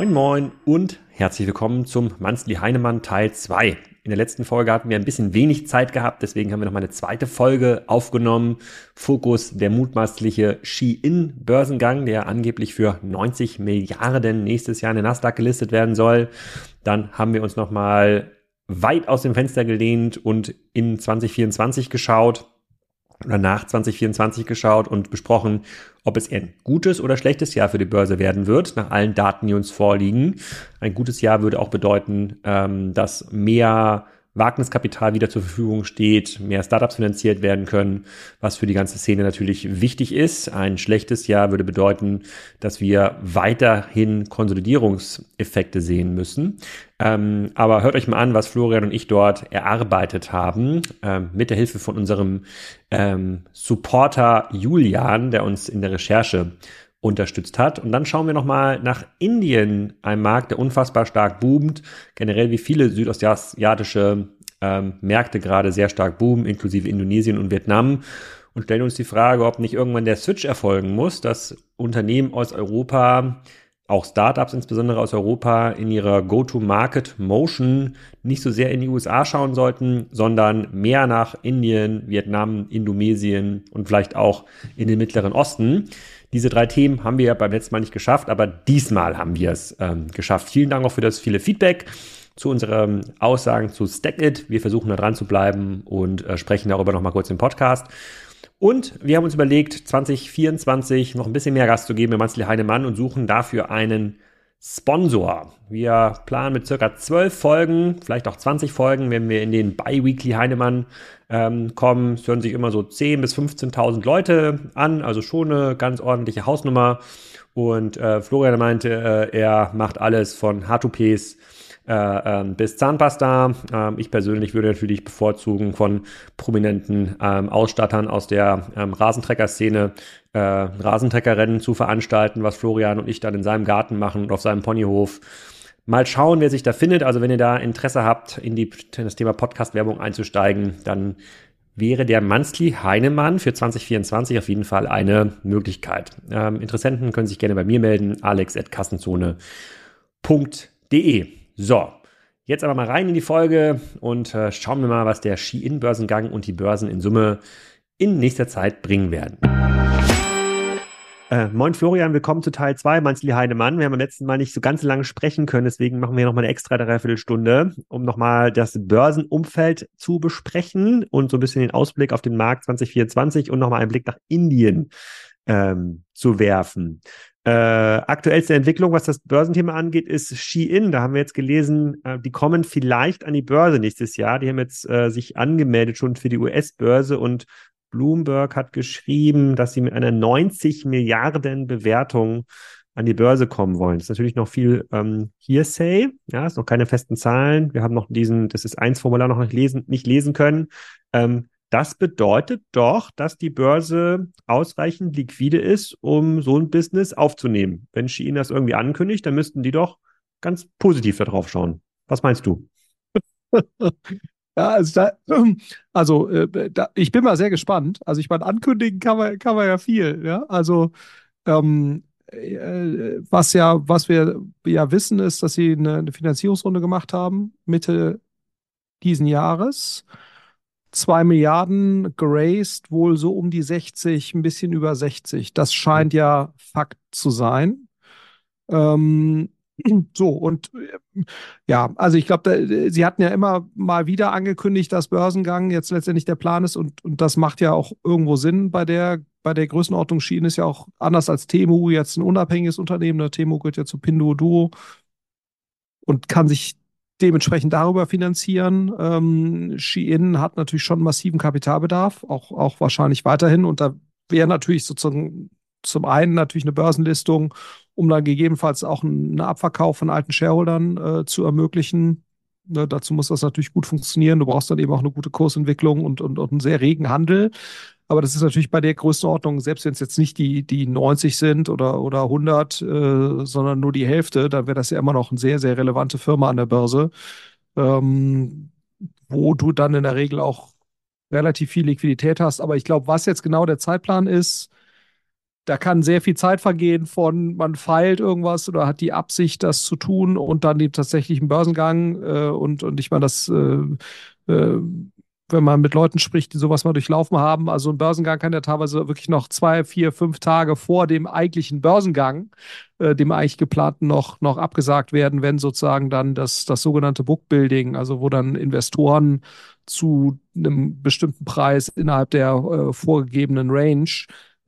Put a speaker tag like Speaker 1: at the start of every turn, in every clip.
Speaker 1: Moin Moin und herzlich willkommen zum Manzli Heinemann Teil 2. In der letzten Folge hatten wir ein bisschen wenig Zeit gehabt, deswegen haben wir noch mal eine zweite Folge aufgenommen. Fokus der mutmaßliche Ski-In-Börsengang, der angeblich für 90 Milliarden nächstes Jahr in der Nasdaq gelistet werden soll. Dann haben wir uns noch mal weit aus dem Fenster gelehnt und in 2024 geschaut oder nach 2024 geschaut und besprochen, ob es ein gutes oder schlechtes Jahr für die Börse werden wird, nach allen Daten, die uns vorliegen. Ein gutes Jahr würde auch bedeuten, ähm, dass mehr Wagniskapital wieder zur Verfügung steht, mehr Startups finanziert werden können, was für die ganze Szene natürlich wichtig ist. Ein schlechtes Jahr würde bedeuten, dass wir weiterhin Konsolidierungseffekte sehen müssen. Ähm, aber hört euch mal an, was Florian und ich dort erarbeitet haben, ähm, mit der Hilfe von unserem ähm, Supporter Julian, der uns in der Recherche unterstützt hat. Und dann schauen wir nochmal nach Indien, einem Markt, der unfassbar stark boomt, generell wie viele südostasiatische ähm, Märkte gerade sehr stark boomen, inklusive Indonesien und Vietnam. Und stellen uns die Frage, ob nicht irgendwann der Switch erfolgen muss, dass Unternehmen aus Europa auch Startups insbesondere aus Europa in ihrer Go-to-Market-Motion nicht so sehr in die USA schauen sollten, sondern mehr nach Indien, Vietnam, Indonesien und vielleicht auch in den Mittleren Osten. Diese drei Themen haben wir beim letzten Mal nicht geschafft, aber diesmal haben wir es ähm, geschafft. Vielen Dank auch für das viele Feedback zu unseren Aussagen zu Stackit. Wir versuchen da dran zu bleiben und äh, sprechen darüber nochmal kurz im Podcast. Und wir haben uns überlegt, 2024 noch ein bisschen mehr Gas zu geben mit Manzli Heinemann und suchen dafür einen Sponsor. Wir planen mit circa zwölf Folgen, vielleicht auch 20 Folgen, wenn wir in den Bi-Weekly Heinemann ähm, kommen. Es hören sich immer so 10.000 bis 15.000 Leute an, also schon eine ganz ordentliche Hausnummer. Und äh, Florian meinte, äh, er macht alles von H2Ps äh, ähm, bis Zahnpasta. Ähm, ich persönlich würde natürlich bevorzugen von prominenten ähm, Ausstattern aus der ähm, Rasentrecker-Szene äh, Rasentreckerrennen zu veranstalten, was Florian und ich dann in seinem Garten machen und auf seinem Ponyhof. Mal schauen, wer sich da findet. Also wenn ihr da Interesse habt, in, die, in das Thema Podcast-Werbung einzusteigen, dann wäre der Manzli Heinemann für 2024 auf jeden Fall eine Möglichkeit. Ähm, Interessenten können sich gerne bei mir melden, alex.kassenzone.de. So, jetzt aber mal rein in die Folge und äh, schauen wir mal, was der Ski-In-Börsengang und die Börsen in Summe in nächster Zeit bringen werden. Äh, moin Florian, willkommen zu Teil 2, Manzli Heinemann. Wir haben beim letzten Mal nicht so ganz lange sprechen können, deswegen machen wir nochmal eine extra Dreiviertelstunde, um nochmal das Börsenumfeld zu besprechen und so ein bisschen den Ausblick auf den Markt 2024 und nochmal einen Blick nach Indien ähm, zu werfen. Äh, aktuellste Entwicklung, was das Börsenthema angeht, ist Shein. Da haben wir jetzt gelesen, äh, die kommen vielleicht an die Börse nächstes Jahr. Die haben jetzt äh, sich angemeldet schon für die US-Börse und Bloomberg hat geschrieben, dass sie mit einer 90 Milliarden Bewertung an die Börse kommen wollen. Das ist natürlich noch viel ähm, Hearsay, ja, ist noch keine festen Zahlen. Wir haben noch diesen, das ist eins Formular noch nicht lesen, nicht lesen können. Ähm, das bedeutet doch, dass die Börse ausreichend liquide ist, um so ein Business aufzunehmen. Wenn Shein das irgendwie ankündigt, dann müssten die doch ganz positiv darauf schauen. Was meinst du?
Speaker 2: Ja, also, da, also äh, da, ich bin mal sehr gespannt. Also ich meine, ankündigen kann man, kann man ja viel. Ja? Also ähm, äh, was ja, was wir ja wissen, ist, dass sie eine, eine Finanzierungsrunde gemacht haben Mitte diesen Jahres zwei Milliarden geraced, wohl so um die 60, ein bisschen über 60. Das scheint ja Fakt zu sein. Ähm, so, und ja, also ich glaube, Sie hatten ja immer mal wieder angekündigt, dass Börsengang jetzt letztendlich der Plan ist und, und das macht ja auch irgendwo Sinn bei der, bei der Größenordnung Schienen ist ja auch anders als Temu jetzt ein unabhängiges Unternehmen. Der Temu gehört ja zu Pinduoduo und kann sich dementsprechend darüber finanzieren. Ähm, Shein hat natürlich schon massiven Kapitalbedarf, auch, auch wahrscheinlich weiterhin. Und da wäre natürlich sozusagen zum einen natürlich eine Börsenlistung, um dann gegebenenfalls auch einen Abverkauf von alten Shareholdern äh, zu ermöglichen. Ne, dazu muss das natürlich gut funktionieren. Du brauchst dann eben auch eine gute Kursentwicklung und, und, und einen sehr regen Handel. Aber das ist natürlich bei der Größenordnung, selbst wenn es jetzt nicht die, die 90 sind oder, oder 100, äh, sondern nur die Hälfte, dann wäre das ja immer noch eine sehr, sehr relevante Firma an der Börse, ähm, wo du dann in der Regel auch relativ viel Liquidität hast. Aber ich glaube, was jetzt genau der Zeitplan ist, da kann sehr viel Zeit vergehen von man feilt irgendwas oder hat die Absicht, das zu tun und dann den tatsächlichen Börsengang äh, und, und ich meine, das äh, äh, wenn man mit Leuten spricht, die sowas mal durchlaufen haben. Also ein Börsengang kann ja teilweise wirklich noch zwei, vier, fünf Tage vor dem eigentlichen Börsengang, äh, dem eigentlich geplanten, noch, noch abgesagt werden, wenn sozusagen dann das, das sogenannte Bookbuilding, also wo dann Investoren zu einem bestimmten Preis innerhalb der äh, vorgegebenen Range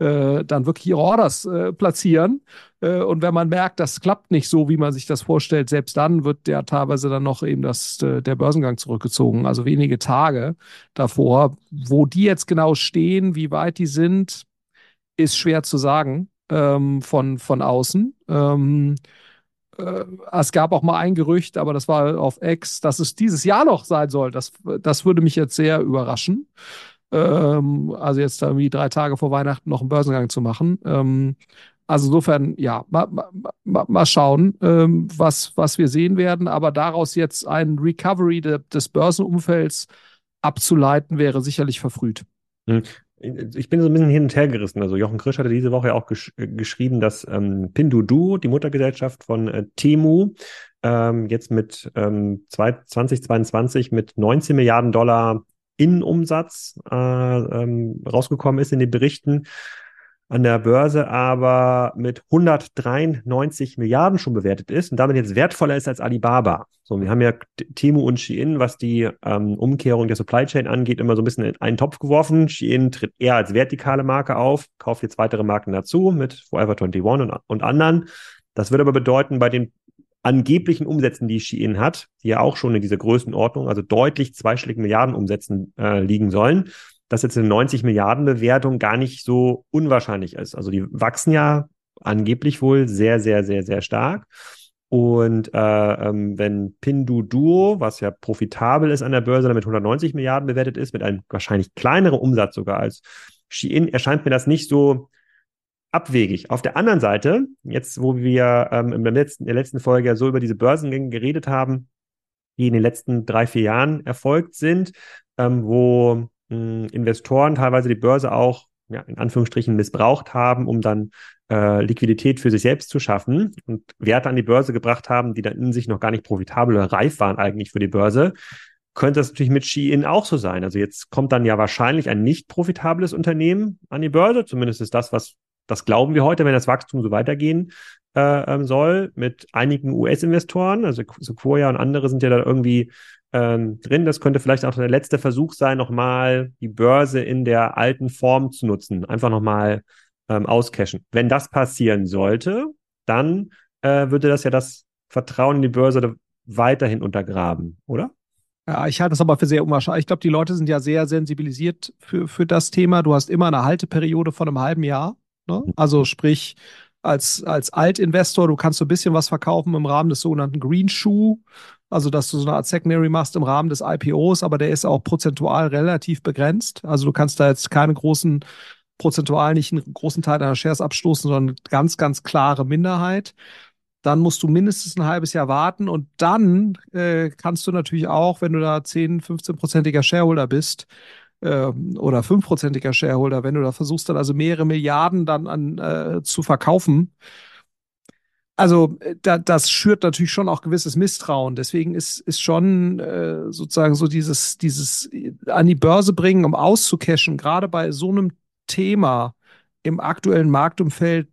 Speaker 2: äh, dann wirklich ihre Orders äh, platzieren. Äh, und wenn man merkt, das klappt nicht so, wie man sich das vorstellt, selbst dann wird ja teilweise dann noch eben das, äh, der Börsengang zurückgezogen, also wenige Tage davor. Wo die jetzt genau stehen, wie weit die sind, ist schwer zu sagen ähm, von, von außen. Ähm, äh, es gab auch mal ein Gerücht, aber das war auf X, dass es dieses Jahr noch sein soll. Das, das würde mich jetzt sehr überraschen. Ähm, also jetzt irgendwie drei Tage vor Weihnachten noch einen Börsengang zu machen. Ähm, also insofern, ja, mal, mal, mal schauen, ähm, was, was wir sehen werden. Aber daraus jetzt ein Recovery de, des Börsenumfelds abzuleiten, wäre sicherlich verfrüht.
Speaker 1: Hm. Ich bin so ein bisschen hin und her gerissen. Also Jochen Krisch hatte diese Woche ja auch gesch äh, geschrieben, dass ähm, Pinduoduo, die Muttergesellschaft von äh, Temu, ähm, jetzt mit ähm, 2022 mit 19 Milliarden Dollar Innenumsatz äh, ähm, rausgekommen ist in den Berichten an der Börse aber mit 193 Milliarden schon bewertet ist und damit jetzt wertvoller ist als Alibaba. So, wir haben ja Temu und Shein, was die ähm, Umkehrung der Supply Chain angeht, immer so ein bisschen in einen Topf geworfen. Shein tritt eher als vertikale Marke auf, kauft jetzt weitere Marken dazu mit Forever 21 und, und anderen. Das würde aber bedeuten, bei den angeblichen Umsätzen, die Shein hat, die ja auch schon in dieser Größenordnung, also deutlich zweistelligen Milliarden Umsätzen äh, liegen sollen, dass jetzt eine 90 Milliarden Bewertung gar nicht so unwahrscheinlich ist. Also die wachsen ja angeblich wohl sehr, sehr, sehr, sehr stark. Und äh, ähm, wenn Pinduoduo, was ja profitabel ist an der Börse, mit 190 Milliarden bewertet ist, mit einem wahrscheinlich kleineren Umsatz sogar als Shein, erscheint mir das nicht so abwegig. Auf der anderen Seite, jetzt wo wir ähm, in, der letzten, in der letzten Folge ja so über diese Börsengänge geredet haben, die in den letzten drei, vier Jahren erfolgt sind, ähm, wo mh, hm, Investoren teilweise die Börse auch ja, in Anführungsstrichen missbraucht haben, um dann äh, Liquidität für sich selbst zu schaffen und Werte an die Börse gebracht haben, die dann in sich noch gar nicht profitabel oder reif waren eigentlich für die Börse, könnte das natürlich mit Shein auch so sein. Also jetzt kommt dann ja wahrscheinlich ein nicht profitables Unternehmen an die Börse, zumindest ist das, was das glauben wir heute, wenn das Wachstum so weitergehen äh, ähm, soll, mit einigen US-Investoren, also Sequoia und andere sind ja da irgendwie ähm, drin. Das könnte vielleicht auch der letzte Versuch sein, nochmal die Börse in der alten Form zu nutzen, einfach nochmal ähm, auscashen. Wenn das passieren sollte, dann äh, würde das ja das Vertrauen in die Börse weiterhin untergraben, oder?
Speaker 2: Ja, ich halte das aber für sehr unwahrscheinlich. Ich glaube, die Leute sind ja sehr sensibilisiert für, für das Thema. Du hast immer eine Halteperiode von einem halben Jahr. Ne? Also sprich, als, als Altinvestor, du kannst so ein bisschen was verkaufen im Rahmen des sogenannten Green Shoe, also dass du so eine Art Secondary machst im Rahmen des IPOs, aber der ist auch prozentual relativ begrenzt. Also du kannst da jetzt keine großen, prozentual nicht einen großen Teil deiner Shares abstoßen, sondern ganz, ganz klare Minderheit. Dann musst du mindestens ein halbes Jahr warten und dann äh, kannst du natürlich auch, wenn du da 10, 15-prozentiger Shareholder bist, ähm, oder fünfprozentiger Shareholder, wenn du da versuchst, dann also mehrere Milliarden dann an äh, zu verkaufen. Also äh, da, das schürt natürlich schon auch gewisses Misstrauen. Deswegen ist, ist schon äh, sozusagen so dieses, dieses äh, an die Börse bringen, um auszucashen, gerade bei so einem Thema im aktuellen Marktumfeld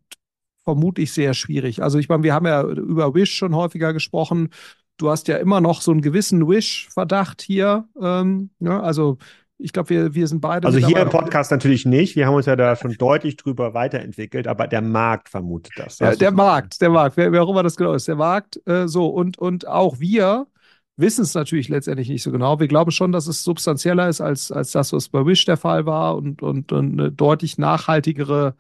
Speaker 2: vermutlich sehr schwierig. Also ich meine, wir haben ja über Wish schon häufiger gesprochen. Du hast ja immer noch so einen gewissen Wish-Verdacht hier. Ähm, ne? also ich glaube, wir, wir sind beide.
Speaker 1: Also hier im Podcast natürlich nicht. Wir haben uns ja da schon deutlich drüber weiterentwickelt, aber der Markt vermutet das.
Speaker 2: Ja, der Markt, der Markt, wer, wer auch immer das genau ist, der Markt. Äh, so, und, und auch wir wissen es natürlich letztendlich nicht so genau. Wir glauben schon, dass es substanzieller ist als, als das, was bei Wish der Fall war und, und, und eine deutlich nachhaltigere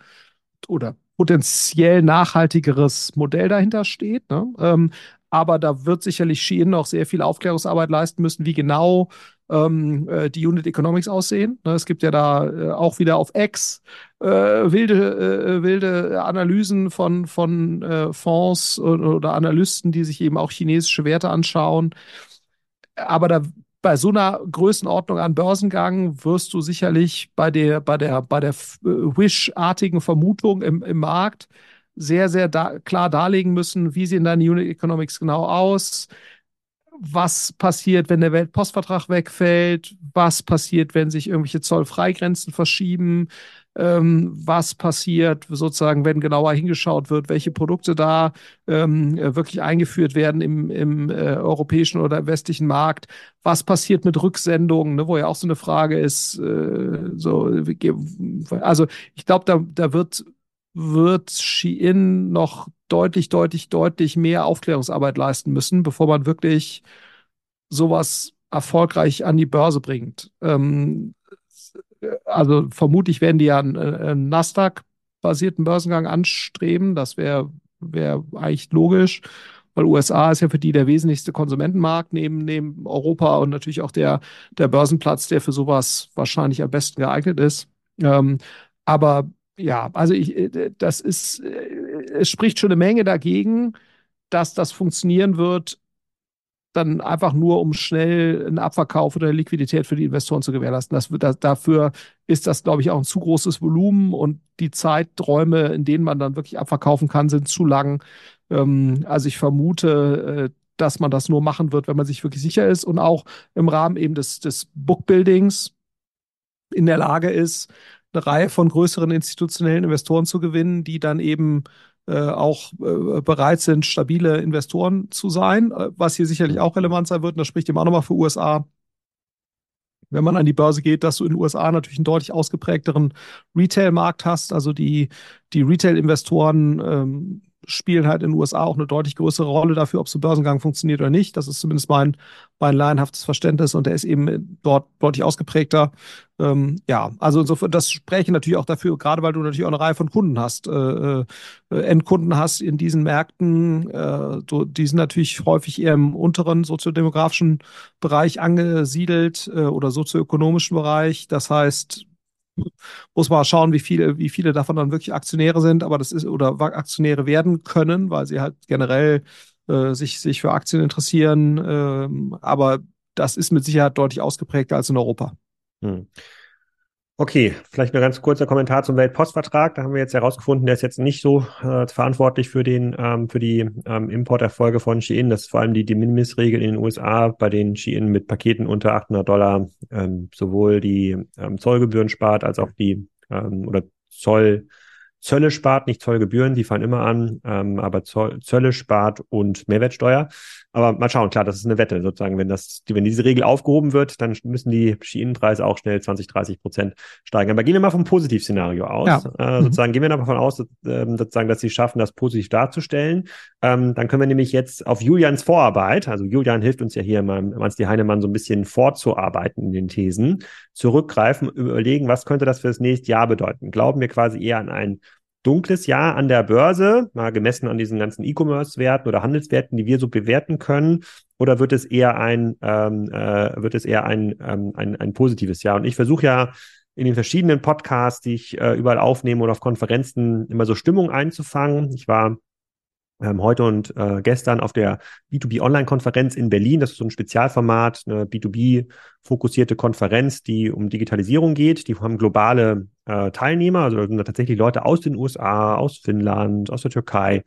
Speaker 2: oder potenziell nachhaltigeres Modell dahinter steht. Ne? Ähm, aber da wird sicherlich Shein auch sehr viel Aufklärungsarbeit leisten müssen, wie genau ähm, äh, die Unit Economics aussehen. Ne, es gibt ja da äh, auch wieder auf X äh, wilde, äh, wilde Analysen von, von äh, Fonds oder Analysten, die sich eben auch chinesische Werte anschauen. Aber da bei so einer Größenordnung an Börsengang wirst du sicherlich bei der, bei der, bei der Wish-artigen Vermutung im, im Markt sehr, sehr da, klar darlegen müssen, wie sehen deine Unit Economics genau aus, was passiert, wenn der Weltpostvertrag wegfällt, was passiert, wenn sich irgendwelche Zollfreigrenzen verschieben, ähm, was passiert sozusagen, wenn genauer hingeschaut wird, welche Produkte da ähm, wirklich eingeführt werden im, im äh, europäischen oder westlichen Markt, was passiert mit Rücksendungen, ne, wo ja auch so eine Frage ist, äh, so, also ich glaube, da, da wird wird Shein noch deutlich, deutlich, deutlich mehr Aufklärungsarbeit leisten müssen, bevor man wirklich sowas erfolgreich an die Börse bringt. Ähm, also vermutlich werden die ja einen, einen Nasdaq-basierten Börsengang anstreben. Das wäre wär eigentlich logisch, weil USA ist ja für die der wesentlichste Konsumentenmarkt neben, neben Europa und natürlich auch der, der Börsenplatz, der für sowas wahrscheinlich am besten geeignet ist. Ähm, aber ja, also ich, äh, das ist, äh, es spricht schon eine Menge dagegen, dass das funktionieren wird, dann einfach nur, um schnell einen Abverkauf oder Liquidität für die Investoren zu gewährleisten. Das, das, dafür ist das, glaube ich, auch ein zu großes Volumen und die Zeiträume, in denen man dann wirklich abverkaufen kann, sind zu lang. Ähm, also ich vermute, äh, dass man das nur machen wird, wenn man sich wirklich sicher ist und auch im Rahmen eben des, des Bookbuildings in der Lage ist, eine Reihe von größeren institutionellen Investoren zu gewinnen, die dann eben äh, auch äh, bereit sind, stabile Investoren zu sein, äh, was hier sicherlich auch relevant sein wird. Und das spricht eben auch nochmal für USA. Wenn man an die Börse geht, dass du in den USA natürlich einen deutlich ausgeprägteren Retail-Markt hast. Also die, die Retail-Investoren ähm, spielen halt in den USA auch eine deutlich größere Rolle dafür, ob so ein Börsengang funktioniert oder nicht. Das ist zumindest mein, mein laienhaftes Verständnis und der ist eben dort deutlich ausgeprägter. Ähm, ja, also insofern, das spreche natürlich auch dafür, gerade weil du natürlich auch eine Reihe von Kunden hast, äh, äh, Endkunden hast in diesen Märkten. Äh, die sind natürlich häufig eher im unteren soziodemografischen Bereich angesiedelt äh, oder sozioökonomischen Bereich. Das heißt, muss man schauen, wie viele, wie viele davon dann wirklich Aktionäre sind, aber das ist oder Aktionäre werden können, weil sie halt generell äh, sich, sich für Aktien interessieren. Ähm, aber das ist mit Sicherheit deutlich ausgeprägter als in Europa. Hm.
Speaker 1: Okay, vielleicht nur ganz kurzer Kommentar zum Weltpostvertrag. Da haben wir jetzt herausgefunden, der ist jetzt nicht so äh, verantwortlich für den ähm, für die ähm, Importerfolge von Shein. Das ist vor allem die De Minimis-Regel in den USA, bei denen Shein mit Paketen unter 800 Dollar ähm, sowohl die ähm, Zollgebühren spart als auch die ähm, oder Zoll Zölle spart, nicht Zollgebühren, die fallen immer an, ähm, aber Zoll, Zölle spart und Mehrwertsteuer. Aber mal schauen, klar, das ist eine Wette sozusagen. Wenn das, wenn diese Regel aufgehoben wird, dann müssen die Schienenpreise auch schnell 20, 30 Prozent steigen. Aber gehen wir mal vom Positivszenario aus. Ja. Äh, mhm. sozusagen gehen wir davon aus, dass, äh, sozusagen, dass sie schaffen, das positiv darzustellen. Ähm, dann können wir nämlich jetzt auf Julians Vorarbeit, also Julian hilft uns ja hier mal, die Heinemann so ein bisschen fortzuarbeiten in den Thesen, zurückgreifen, überlegen, was könnte das für das nächste Jahr bedeuten? Glauben wir quasi eher an ein dunkles Jahr an der Börse, mal gemessen an diesen ganzen E-Commerce-Werten oder Handelswerten, die wir so bewerten können, oder wird es eher ein, ähm, äh, wird es eher ein, ähm, ein, ein positives Jahr? Und ich versuche ja in den verschiedenen Podcasts, die ich äh, überall aufnehme oder auf Konferenzen, immer so Stimmung einzufangen. Ich war ähm, heute und äh, gestern auf der B2B Online-Konferenz in Berlin. Das ist so ein Spezialformat, eine B2B-fokussierte Konferenz, die um Digitalisierung geht. Die haben globale äh, Teilnehmer, also da sind da tatsächlich Leute aus den USA, aus Finnland, aus der Türkei,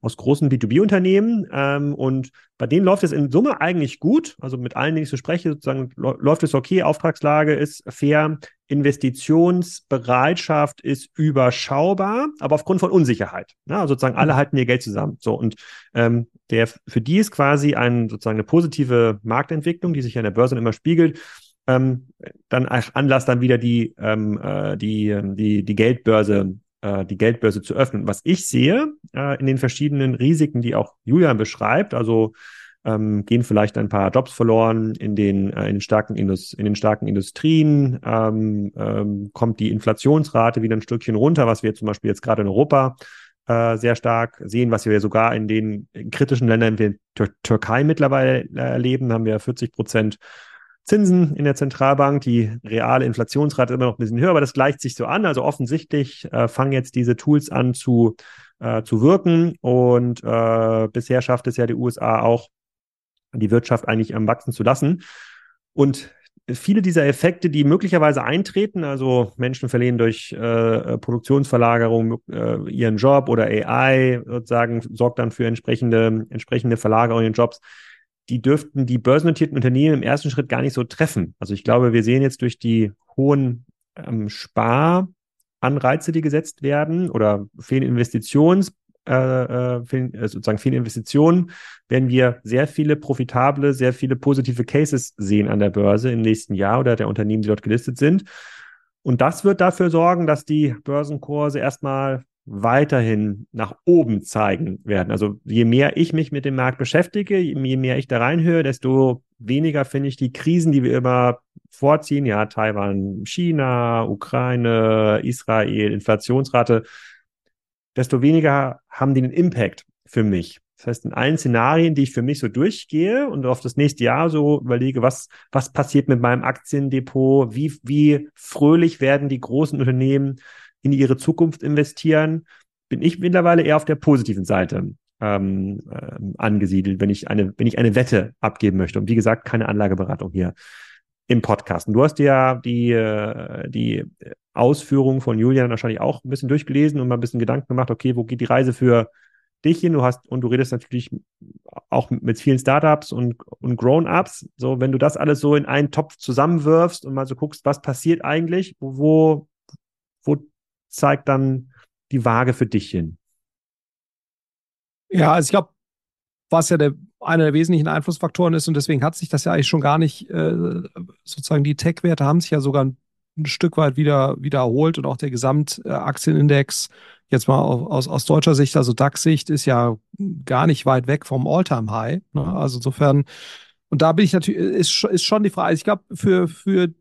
Speaker 1: aus großen B2B-Unternehmen. Ähm, und bei denen läuft es in Summe eigentlich gut. Also mit allen, denen ich so spreche, sozusagen läuft es okay, Auftragslage ist fair, Investitionsbereitschaft ist überschaubar, aber aufgrund von Unsicherheit. Ja, also sozusagen alle halten ihr Geld zusammen. So und ähm, der für die ist quasi ein, sozusagen eine positive Marktentwicklung, die sich ja in der Börse immer spiegelt. Ähm, dann Anlass dann wieder die ähm, äh, die die die Geldbörse äh, die Geldbörse zu öffnen. Was ich sehe äh, in den verschiedenen Risiken, die auch Julian beschreibt, also ähm, gehen vielleicht ein paar Jobs verloren in den, äh, in den, starken, Indus in den starken Industrien, ähm, ähm, kommt die Inflationsrate wieder ein Stückchen runter, was wir zum Beispiel jetzt gerade in Europa äh, sehr stark sehen, was wir sogar in den kritischen Ländern wie Tür Türkei mittlerweile äh, erleben, haben wir 40 Prozent Zinsen in der Zentralbank. Die reale Inflationsrate ist immer noch ein bisschen höher, aber das gleicht sich so an. Also offensichtlich äh, fangen jetzt diese Tools an zu, äh, zu wirken. Und äh, bisher schafft es ja die USA auch, die Wirtschaft eigentlich am Wachsen zu lassen. Und viele dieser Effekte, die möglicherweise eintreten, also Menschen verlieren durch äh, Produktionsverlagerung äh, ihren Job oder AI sozusagen sorgt dann für entsprechende, entsprechende Verlagerung in Jobs, die dürften die börsennotierten Unternehmen im ersten Schritt gar nicht so treffen. Also ich glaube, wir sehen jetzt durch die hohen ähm, Sparanreize, die gesetzt werden oder fehlende Investitions, äh, äh, fehlen, äh, sozusagen viele Investitionen, werden wir sehr viele profitable, sehr viele positive Cases sehen an der Börse im nächsten Jahr oder der Unternehmen, die dort gelistet sind. Und das wird dafür sorgen, dass die Börsenkurse erstmal weiterhin nach oben zeigen werden. Also je mehr ich mich mit dem Markt beschäftige, je mehr ich da reinhöre, desto weniger finde ich die Krisen, die wir immer vorziehen, ja, Taiwan, China, Ukraine, Israel, Inflationsrate, desto weniger haben die einen Impact für mich. Das heißt, in allen Szenarien, die ich für mich so durchgehe und auf das nächste Jahr so überlege, was, was passiert mit meinem Aktiendepot, wie, wie fröhlich werden die großen Unternehmen in ihre Zukunft investieren, bin ich mittlerweile eher auf der positiven Seite ähm, äh, angesiedelt, wenn ich eine, wenn ich eine Wette abgeben möchte. Und wie gesagt, keine Anlageberatung hier im Podcast. Und du hast ja die, äh, die Ausführungen von Julian wahrscheinlich auch ein bisschen durchgelesen und mal ein bisschen Gedanken gemacht, okay, wo geht die Reise für dich hin? Du hast, und du redest natürlich auch mit vielen Startups und, und Grown-Ups. So, wenn du das alles so in einen Topf zusammenwirfst und mal so guckst, was passiert eigentlich, wo zeigt dann die Waage für dich hin?
Speaker 2: Ja, also ich glaube, was ja der, einer der wesentlichen Einflussfaktoren ist und deswegen hat sich das ja eigentlich schon gar nicht, äh, sozusagen die Tech-Werte haben sich ja sogar ein, Stück weit wieder wiederholt und auch der Gesamtaktienindex jetzt mal aus, aus deutscher Sicht, also DAX-Sicht, ist ja gar nicht weit weg vom All-Time-High. Ne? Also insofern, und da bin ich natürlich, ist, ist schon die Frage, also ich glaube, für, für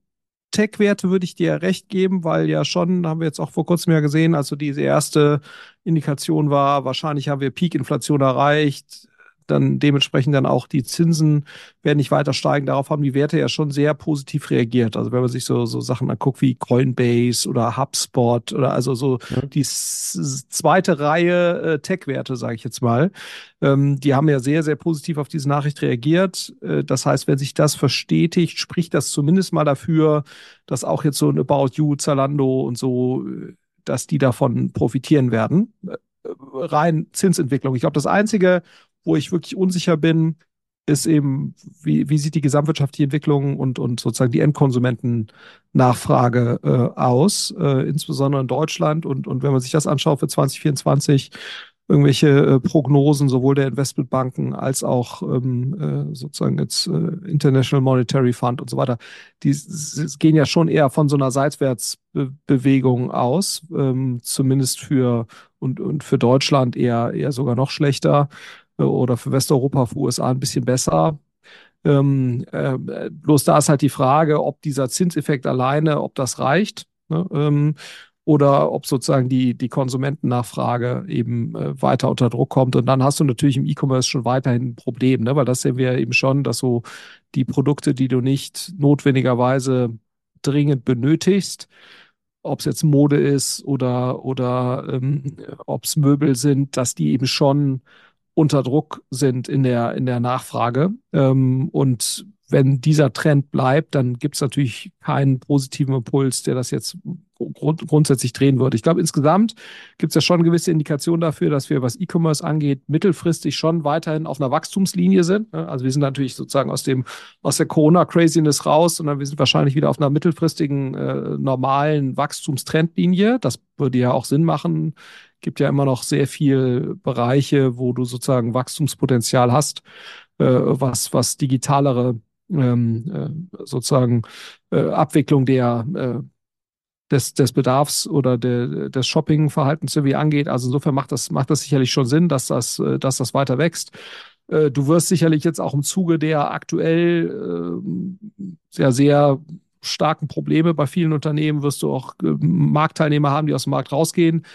Speaker 2: Tech-Werte würde ich dir recht geben, weil ja schon, haben wir jetzt auch vor kurzem ja gesehen, also diese erste Indikation war, wahrscheinlich haben wir Peak-Inflation erreicht, dann dementsprechend dann auch die Zinsen werden nicht weiter steigen. Darauf haben die Werte ja schon sehr positiv reagiert. Also wenn man sich so, so Sachen anguckt wie Coinbase oder HubSpot oder also so ja. die zweite Reihe äh, Tech-Werte, sage ich jetzt mal, ähm, die haben ja sehr, sehr positiv auf diese Nachricht reagiert. Äh, das heißt, wenn sich das verstetigt, spricht das zumindest mal dafür, dass auch jetzt so ein About You, Zalando und so, äh, dass die davon profitieren werden äh, rein Zinsentwicklung. Ich glaube, das Einzige, wo ich wirklich unsicher bin, ist eben, wie, wie sieht die gesamtwirtschaftliche Entwicklung und, und sozusagen die Endkonsumentennachfrage äh, aus, äh, insbesondere in Deutschland. Und, und wenn man sich das anschaut für 2024, irgendwelche äh, Prognosen sowohl der Investmentbanken als auch ähm, äh, sozusagen jetzt äh, International Monetary Fund und so weiter, die gehen ja schon eher von so einer Seitwärtsbewegung aus, ähm, zumindest für und, und für Deutschland eher, eher sogar noch schlechter oder für Westeuropa, für USA ein bisschen besser. Ähm, äh, bloß da ist halt die Frage, ob dieser Zinseffekt alleine, ob das reicht. Ne? Ähm, oder ob sozusagen die, die Konsumentennachfrage eben äh, weiter unter Druck kommt. Und dann hast du natürlich im E-Commerce schon weiterhin ein Problem, ne? weil das sehen wir eben schon, dass so die Produkte, die du nicht notwendigerweise dringend benötigst, ob es jetzt Mode ist oder, oder ähm, ob es Möbel sind, dass die eben schon unter Druck sind in der, in der Nachfrage. Ähm, und wenn dieser Trend bleibt, dann gibt es natürlich keinen positiven Impuls, der das jetzt grund grundsätzlich drehen würde. Ich glaube, insgesamt gibt es ja schon gewisse Indikationen dafür, dass wir, was E-Commerce angeht, mittelfristig schon weiterhin auf einer Wachstumslinie sind. Ne? Also wir sind natürlich sozusagen aus dem, aus der Corona-Craziness raus, sondern wir sind wahrscheinlich wieder auf einer mittelfristigen, äh, normalen Wachstumstrendlinie. Das würde ja auch Sinn machen gibt ja immer noch sehr viel Bereiche, wo du sozusagen Wachstumspotenzial hast, äh, was, was digitalere ähm, äh, sozusagen äh, Abwicklung der äh, des, des Bedarfs oder de, des Shoppingverhaltens irgendwie angeht. Also insofern macht das, macht das sicherlich schon Sinn, dass das, äh, dass das weiter wächst. Äh, du wirst sicherlich jetzt auch im Zuge der aktuell äh, sehr, sehr starken Probleme bei vielen Unternehmen wirst du auch Marktteilnehmer haben, die aus dem Markt rausgehen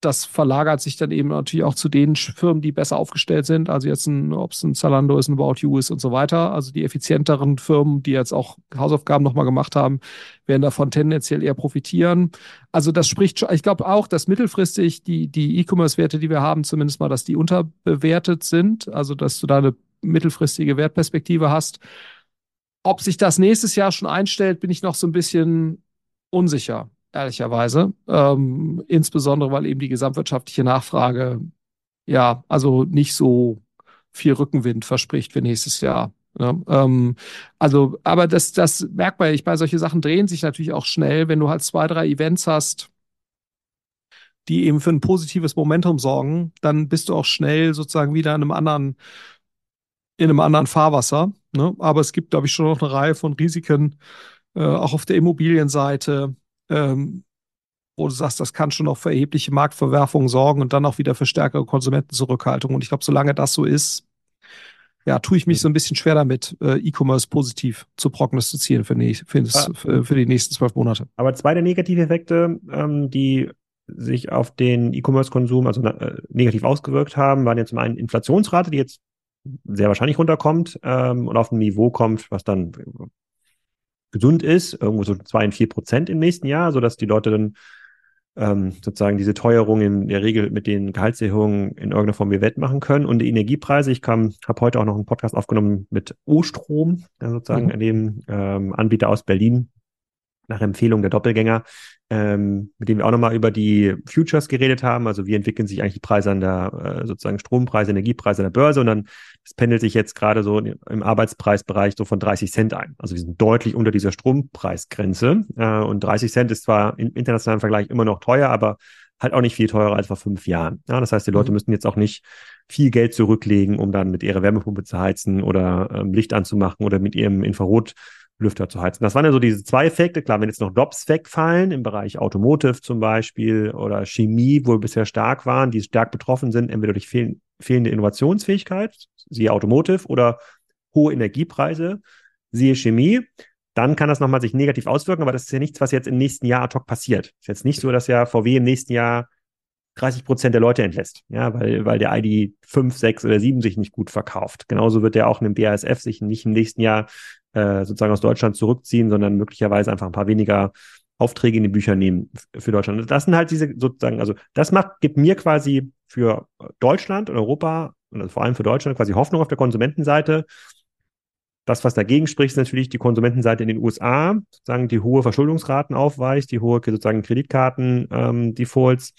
Speaker 2: das verlagert sich dann eben natürlich auch zu den Firmen, die besser aufgestellt sind. Also jetzt ein, ob es ein Zalando ist, ein About You ist und so weiter. Also die effizienteren Firmen, die jetzt auch Hausaufgaben nochmal gemacht haben, werden davon tendenziell eher profitieren. Also das spricht schon, ich glaube auch, dass mittelfristig die, die E-Commerce-Werte, die wir haben, zumindest mal, dass die unterbewertet sind. Also dass du da eine mittelfristige Wertperspektive hast. ob sich das nächstes Jahr schon einstellt, bin ich noch so ein bisschen unsicher, ehrlicherweise. Ähm, insbesondere, weil eben die gesamtwirtschaftliche Nachfrage ja, also nicht so viel Rückenwind verspricht für nächstes Jahr. Ja, ähm, also, aber das, das merkt man, ich bei solche Sachen drehen sich natürlich auch schnell, wenn du halt zwei, drei Events hast, die eben für ein positives Momentum sorgen, dann bist du auch schnell sozusagen wieder in einem anderen, in einem anderen Fahrwasser. Ne? Aber es gibt, glaube ich, schon noch eine Reihe von Risiken, äh, auch auf der Immobilienseite, ähm, wo du sagst, das kann schon auch für erhebliche Marktverwerfungen sorgen und dann auch wieder für stärkere Konsumentenzurückhaltung. Und ich glaube, solange das so ist, ja, tue ich mich so ein bisschen schwer damit, äh, E-Commerce positiv zu prognostizieren für, für, das, für, für, die nächsten zwölf Monate.
Speaker 1: Aber zwei der Negativeffekte, ähm, die sich auf den E-Commerce-Konsum also äh, negativ ausgewirkt haben, waren ja zum einen Inflationsrate, die jetzt sehr wahrscheinlich runterkommt ähm, und auf ein Niveau kommt, was dann gesund ist, irgendwo so zwei und vier Prozent im nächsten Jahr, sodass die Leute dann ähm, sozusagen diese Teuerung in der Regel mit den Gehaltserhöhungen in irgendeiner Form wir wettmachen können. Und die Energiepreise, ich habe heute auch noch einen Podcast aufgenommen mit O-Strom, sozusagen mhm. dem ähm, Anbieter aus Berlin, nach Empfehlung der Doppelgänger, ähm, mit dem wir auch nochmal über die Futures geredet haben. Also wie entwickeln sich eigentlich die Preise an der, äh, sozusagen Strompreise, Energiepreise an der Börse und dann das pendelt sich jetzt gerade so im Arbeitspreisbereich so von 30 Cent ein. Also wir sind deutlich unter dieser Strompreisgrenze äh, und 30 Cent ist zwar im internationalen Vergleich immer noch teuer, aber halt auch nicht viel teurer als vor fünf Jahren. Ja, das heißt, die Leute mhm. müssen jetzt auch nicht viel Geld zurücklegen, um dann mit ihrer Wärmepumpe zu heizen oder ähm, Licht anzumachen oder mit ihrem Infrarot Lüfter zu heizen. Das waren ja so diese zwei Effekte. Klar, wenn jetzt noch Dops wegfallen, im Bereich Automotive zum Beispiel oder Chemie, wo wir bisher stark waren, die stark betroffen sind, entweder durch fehl fehlende Innovationsfähigkeit, siehe Automotive, oder hohe Energiepreise, siehe Chemie, dann kann das nochmal sich negativ auswirken, aber das ist ja nichts, was jetzt im nächsten Jahr ad hoc passiert. Ist jetzt nicht so, dass ja VW im nächsten Jahr 30 Prozent der Leute entlässt, ja, weil, weil der ID 5, 6 oder 7 sich nicht gut verkauft. Genauso wird der auch in dem BASF sich nicht im nächsten Jahr äh, sozusagen aus Deutschland zurückziehen, sondern möglicherweise einfach ein paar weniger Aufträge in die Bücher nehmen für Deutschland. Das sind halt diese sozusagen, also das macht, gibt mir quasi für Deutschland und Europa und also vor allem für Deutschland quasi Hoffnung auf der Konsumentenseite. Das, was dagegen spricht, ist natürlich die Konsumentenseite in den USA, sozusagen die hohe Verschuldungsraten aufweist, die hohe sozusagen Kreditkarten-Defaults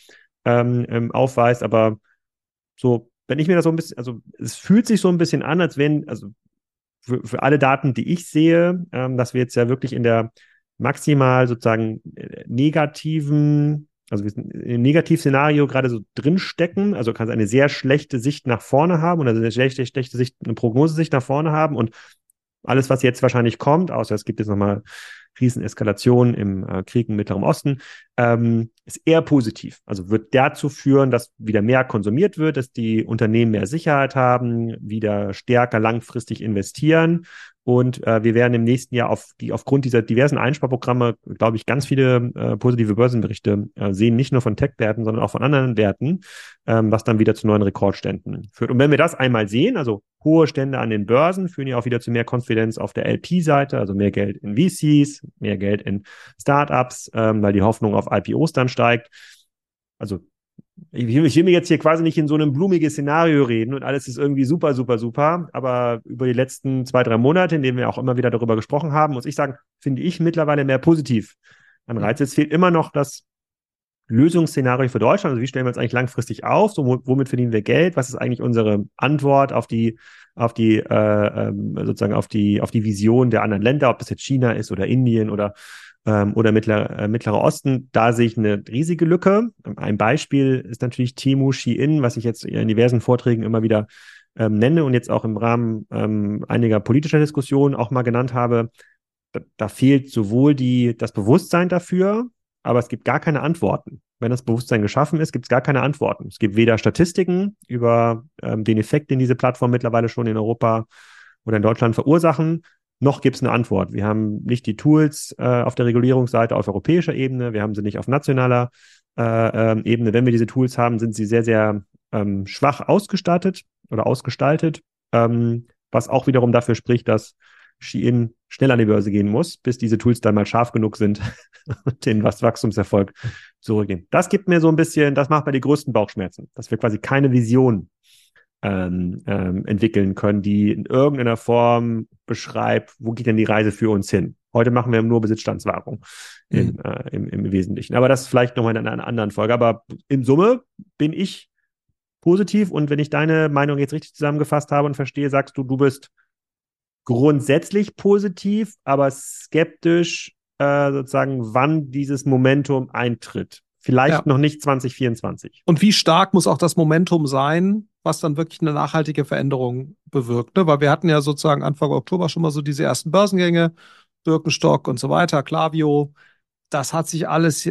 Speaker 1: ähm, ähm, aufweist. Aber so, wenn ich mir das so ein bisschen, also es fühlt sich so ein bisschen an, als wenn, also für, für alle Daten, die ich sehe, ähm, dass wir jetzt ja wirklich in der maximal sozusagen äh, negativen, also wir sind im Negativszenario gerade so drinstecken, also kann es eine sehr schlechte Sicht nach vorne haben oder eine schlechte, schlechte Sicht, eine Prognosesicht nach vorne haben. Und alles, was jetzt wahrscheinlich kommt, außer es gibt jetzt nochmal Rieseneskalation im äh, Krieg im Mittleren Osten, ähm, ist eher positiv. Also wird dazu führen, dass wieder mehr konsumiert wird, dass die Unternehmen mehr Sicherheit haben, wieder stärker langfristig investieren und äh, wir werden im nächsten Jahr auf die, aufgrund dieser diversen Einsparprogramme, glaube ich, ganz viele äh, positive Börsenberichte äh, sehen, nicht nur von Tech-Werten, sondern auch von anderen Werten, ähm, was dann wieder zu neuen Rekordständen führt. Und wenn wir das einmal sehen, also hohe Stände an den Börsen, führen ja auch wieder zu mehr Konfidenz auf der LP-Seite, also mehr Geld in VCs, mehr Geld in Startups, ähm, weil die Hoffnung auf IPOs dann steigt. Also ich will, ich will mir jetzt hier quasi nicht in so einem blumiges Szenario reden und alles ist irgendwie super, super, super. Aber über die letzten zwei, drei Monate, in denen wir auch immer wieder darüber gesprochen haben, muss ich sagen, finde ich mittlerweile mehr positiv an Reiz. Es fehlt immer noch das Lösungsszenario für Deutschland. Also wie stellen wir uns eigentlich langfristig auf? So, womit verdienen wir Geld? Was ist eigentlich unsere Antwort auf die, auf die, äh, ähm, sozusagen auf die, auf die Vision der anderen Länder, ob das jetzt China ist oder Indien oder ähm, oder Mittler, äh, Mittlerer Osten, da sehe ich eine riesige Lücke. Ein Beispiel ist natürlich Timu Shein, was ich jetzt in diversen Vorträgen immer wieder ähm, nenne und jetzt auch im Rahmen ähm, einiger politischer Diskussionen auch mal genannt habe. Da, da fehlt sowohl die, das Bewusstsein dafür, aber es gibt gar keine Antworten. Wenn das Bewusstsein geschaffen ist, gibt es gar keine Antworten. Es gibt weder Statistiken über ähm, den Effekt, den diese Plattform mittlerweile schon in Europa oder in Deutschland verursachen, noch gibt es eine Antwort. Wir haben nicht die Tools äh, auf der Regulierungsseite auf europäischer Ebene, wir haben sie nicht auf nationaler äh, äh, Ebene. Wenn wir diese Tools haben, sind sie sehr, sehr ähm, schwach ausgestattet oder ausgestaltet, ähm, was auch wiederum dafür spricht, dass Shein schnell an die Börse gehen muss, bis diese Tools dann mal scharf genug sind und den Wachstumserfolg zurückgehen. Das gibt mir so ein bisschen, das macht mir die größten Bauchschmerzen, dass wir quasi keine Vision ähm, ähm, entwickeln können, die in irgendeiner Form beschreibt, wo geht denn die Reise für uns hin? Heute machen wir nur Besitzstandswahrung im, mhm. äh, im, im Wesentlichen. Aber das vielleicht nochmal in einer anderen Folge. Aber in Summe bin ich positiv und wenn ich deine Meinung jetzt richtig zusammengefasst habe und verstehe, sagst du, du bist grundsätzlich positiv, aber skeptisch äh, sozusagen, wann dieses Momentum eintritt. Vielleicht ja. noch nicht 2024.
Speaker 2: Und wie stark muss auch das Momentum sein, was dann wirklich eine nachhaltige Veränderung bewirkt? Ne? Weil wir hatten ja sozusagen Anfang Oktober schon mal so diese ersten Börsengänge, Birkenstock und so weiter, Klavio. Das hat sich alles,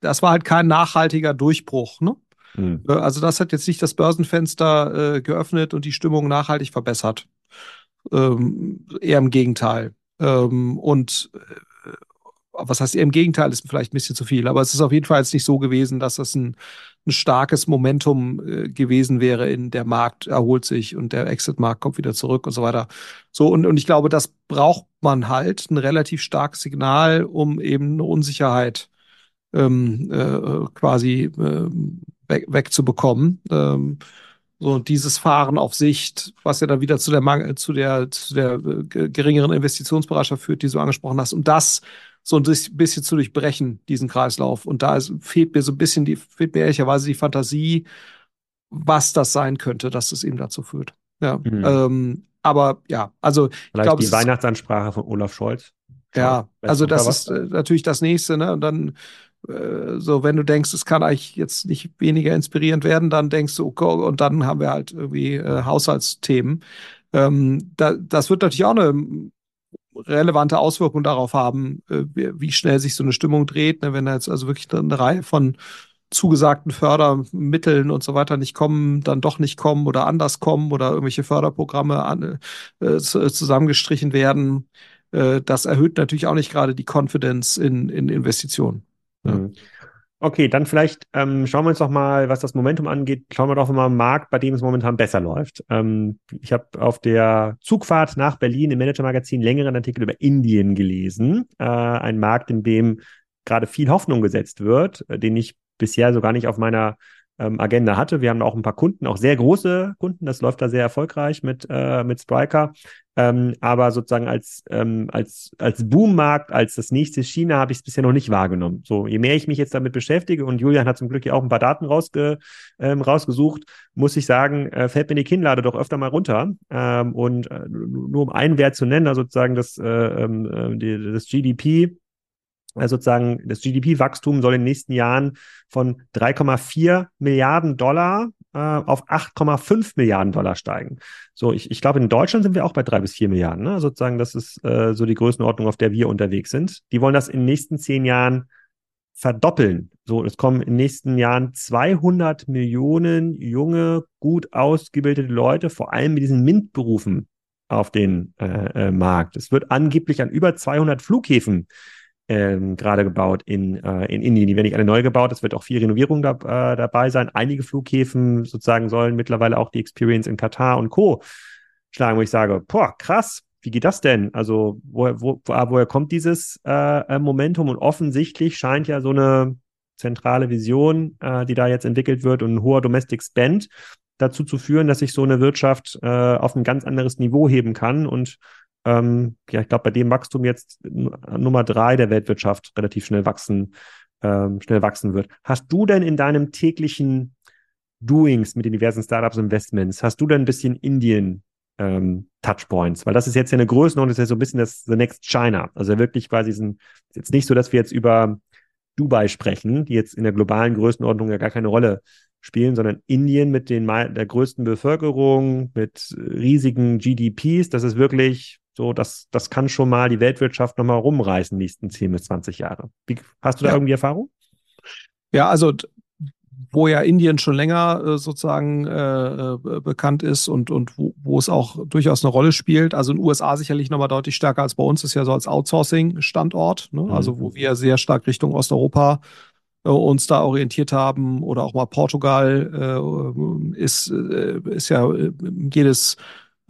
Speaker 2: das war halt kein nachhaltiger Durchbruch. Ne? Mhm. Also das hat jetzt nicht das Börsenfenster äh, geöffnet und die Stimmung nachhaltig verbessert. Ähm, eher im Gegenteil. Ähm, und äh, was heißt im Gegenteil, ist vielleicht ein bisschen zu viel, aber es ist auf jeden Fall jetzt nicht so gewesen, dass das ein, ein starkes Momentum äh, gewesen wäre in der Markt erholt sich und der Exit-Markt kommt wieder zurück und so weiter. So, und, und ich glaube, das braucht man halt, ein relativ starkes Signal, um eben eine Unsicherheit ähm, äh, quasi äh, weg, wegzubekommen. Ähm, so dieses Fahren auf Sicht, was ja dann wieder zu der Mangel, zu der, zu der äh, geringeren Investitionsbereitschaft führt, die du angesprochen hast. Und das so ein bisschen zu durchbrechen, diesen Kreislauf. Und da ist, fehlt mir so ein bisschen die, fehlt mir ehrlicherweise die Fantasie, was das sein könnte, dass es eben dazu führt. Ja. Mhm. Ähm, aber ja, also
Speaker 1: Vielleicht ich glaube, die Weihnachtsansprache von Olaf Scholz.
Speaker 2: Ja, also das ist äh, natürlich das nächste, ne? Und dann äh, so, wenn du denkst, es kann eigentlich jetzt nicht weniger inspirierend werden, dann denkst du, okay, und dann haben wir halt irgendwie äh, Haushaltsthemen. Ähm, da, das wird natürlich auch eine relevante Auswirkung darauf haben, äh, wie schnell sich so eine Stimmung dreht, ne? wenn da jetzt also wirklich eine Reihe von zugesagten Fördermitteln und so weiter nicht kommen, dann doch nicht kommen oder anders kommen oder irgendwelche Förderprogramme an, äh, zusammengestrichen werden. Äh, das erhöht natürlich auch nicht gerade die Confidence in, in Investitionen. Ja.
Speaker 1: Okay, dann vielleicht ähm, schauen wir uns doch mal, was das Momentum angeht, schauen wir doch mal einen Markt, bei dem es momentan besser läuft. Ähm, ich habe auf der Zugfahrt nach Berlin im Manager-Magazin längeren Artikel über Indien gelesen. Äh, ein Markt, in dem gerade viel Hoffnung gesetzt wird, äh, den ich bisher so gar nicht auf meiner ähm, Agenda hatte. Wir haben auch ein paar Kunden, auch sehr große Kunden. Das läuft da sehr erfolgreich mit, äh, mit Spriker. Ähm, aber sozusagen als, ähm, als, als Boommarkt, als das nächste China habe ich es bisher noch nicht wahrgenommen. So, je mehr ich mich jetzt damit beschäftige, und Julian hat zum Glück ja auch ein paar Daten rausge, ähm, rausgesucht, muss ich sagen, äh, fällt mir die Kinnlade doch öfter mal runter. Ähm, und äh, nur um einen Wert zu nennen, also sozusagen das, äh, ähm, äh, die, das GDP äh, sozusagen das GDP-Wachstum soll in den nächsten Jahren von 3,4 Milliarden Dollar äh, auf 8,5 Milliarden Dollar steigen. So, ich, ich glaube, in Deutschland sind wir auch bei drei bis vier Milliarden. Ne? Sozusagen, das ist äh, so die Größenordnung, auf der wir unterwegs sind. Die wollen das in den nächsten zehn Jahren verdoppeln. So, es kommen in den nächsten Jahren 200 Millionen junge, gut ausgebildete Leute, vor allem mit diesen MINT-Berufen auf den äh, äh, Markt. Es wird angeblich an über 200 Flughäfen ähm, gerade gebaut in, äh, in Indien. Die werden nicht alle neu gebaut. Es wird auch viel Renovierung da, äh, dabei sein. Einige Flughäfen sozusagen sollen mittlerweile auch die Experience in Katar und Co. schlagen, wo ich sage, boah, krass, wie geht das denn? Also, wo, wo, woher kommt dieses äh, äh, Momentum? Und offensichtlich scheint ja so eine zentrale Vision, äh, die da jetzt entwickelt wird und ein hoher Domestic Spend dazu zu führen, dass sich so eine Wirtschaft äh, auf ein ganz anderes Niveau heben kann und ähm, ja, ich glaube, bei dem Wachstum jetzt Nummer drei der Weltwirtschaft relativ schnell wachsen, ähm, schnell wachsen wird. Hast du denn in deinem täglichen Doings mit den diversen Startups Investments, hast du denn ein bisschen Indien ähm, Touchpoints? Weil das ist jetzt ja eine Größenordnung, das ist ja so ein bisschen das The Next China. Also wirklich quasi sind jetzt nicht so, dass wir jetzt über Dubai sprechen, die jetzt in der globalen Größenordnung ja gar keine Rolle spielen, sondern Indien mit den der größten Bevölkerung, mit riesigen GDPs, das ist wirklich so, das, das kann schon mal die Weltwirtschaft nochmal rumreißen, nächsten 10 bis 20 Jahre. Wie, hast du da ja. irgendwie Erfahrung?
Speaker 2: Ja, also wo ja Indien schon länger äh, sozusagen äh, äh, bekannt ist und, und wo, wo es auch durchaus eine Rolle spielt. Also in den USA sicherlich nochmal deutlich stärker als bei uns, ist ja so als Outsourcing-Standort, ne? mhm. also wo wir sehr stark Richtung Osteuropa äh, uns da orientiert haben oder auch mal Portugal äh, ist, äh, ist ja jedes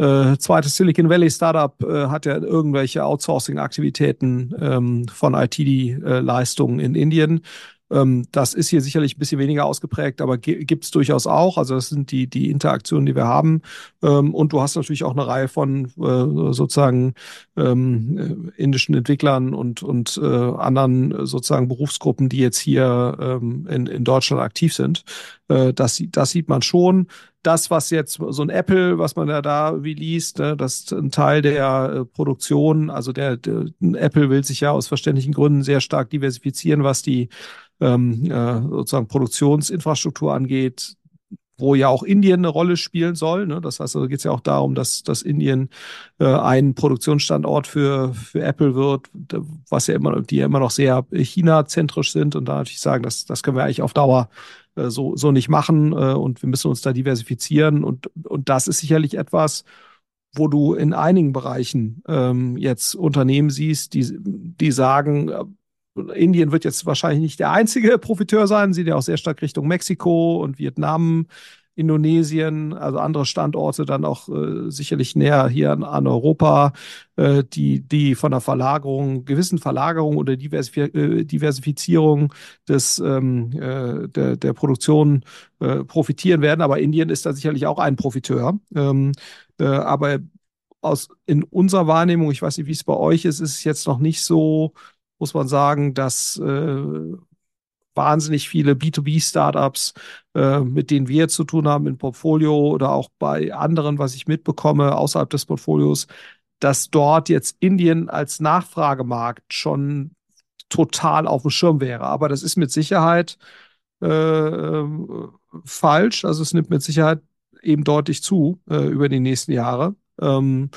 Speaker 2: äh, zweites Silicon Valley Startup äh, hat ja irgendwelche Outsourcing-Aktivitäten ähm, von IT-Leistungen in Indien. Ähm, das ist hier sicherlich ein bisschen weniger ausgeprägt, aber gibt es durchaus auch. Also das sind die, die Interaktionen, die wir haben. Ähm, und du hast natürlich auch eine Reihe von äh, sozusagen ähm, äh, indischen Entwicklern und, und äh, anderen äh, sozusagen Berufsgruppen, die jetzt hier ähm, in, in Deutschland aktiv sind. Äh, das, das sieht man schon das, was jetzt so ein Apple, was man ja da wie liest, ne, das ist ein Teil der äh, Produktion, also der, der, Apple will sich ja aus verständlichen Gründen sehr stark diversifizieren, was die ähm, äh, sozusagen Produktionsinfrastruktur angeht, wo ja auch Indien eine Rolle spielen soll. Ne? Das heißt, da also geht es ja auch darum, dass, dass Indien äh, ein Produktionsstandort für, für Apple wird, was ja immer, die ja immer noch sehr China-zentrisch sind und da natürlich sagen, das, das können wir eigentlich auf Dauer so, so nicht machen äh, und wir müssen uns da diversifizieren. Und, und das ist sicherlich etwas, wo du in einigen Bereichen ähm, jetzt Unternehmen siehst, die, die sagen, äh, Indien wird jetzt wahrscheinlich nicht der einzige Profiteur sein, sieht ja auch sehr stark Richtung Mexiko und Vietnam Indonesien, also andere Standorte dann auch äh, sicherlich näher hier an, an Europa, äh, die, die von der Verlagerung, gewissen Verlagerung oder Diversif äh, Diversifizierung des, ähm, äh, der, der Produktion äh, profitieren werden. Aber Indien ist da sicherlich auch ein Profiteur. Ähm, äh, aber aus, in unserer Wahrnehmung, ich weiß nicht, wie es bei euch ist, ist es jetzt noch nicht so, muss man sagen, dass äh, wahnsinnig viele B2B-Startups, äh, mit denen wir zu tun haben im Portfolio oder auch bei anderen, was ich mitbekomme außerhalb des Portfolios, dass dort jetzt Indien als Nachfragemarkt schon total auf dem Schirm wäre. Aber das ist mit Sicherheit äh, falsch. Also es nimmt mit Sicherheit eben deutlich zu äh, über die nächsten Jahre. Ähm,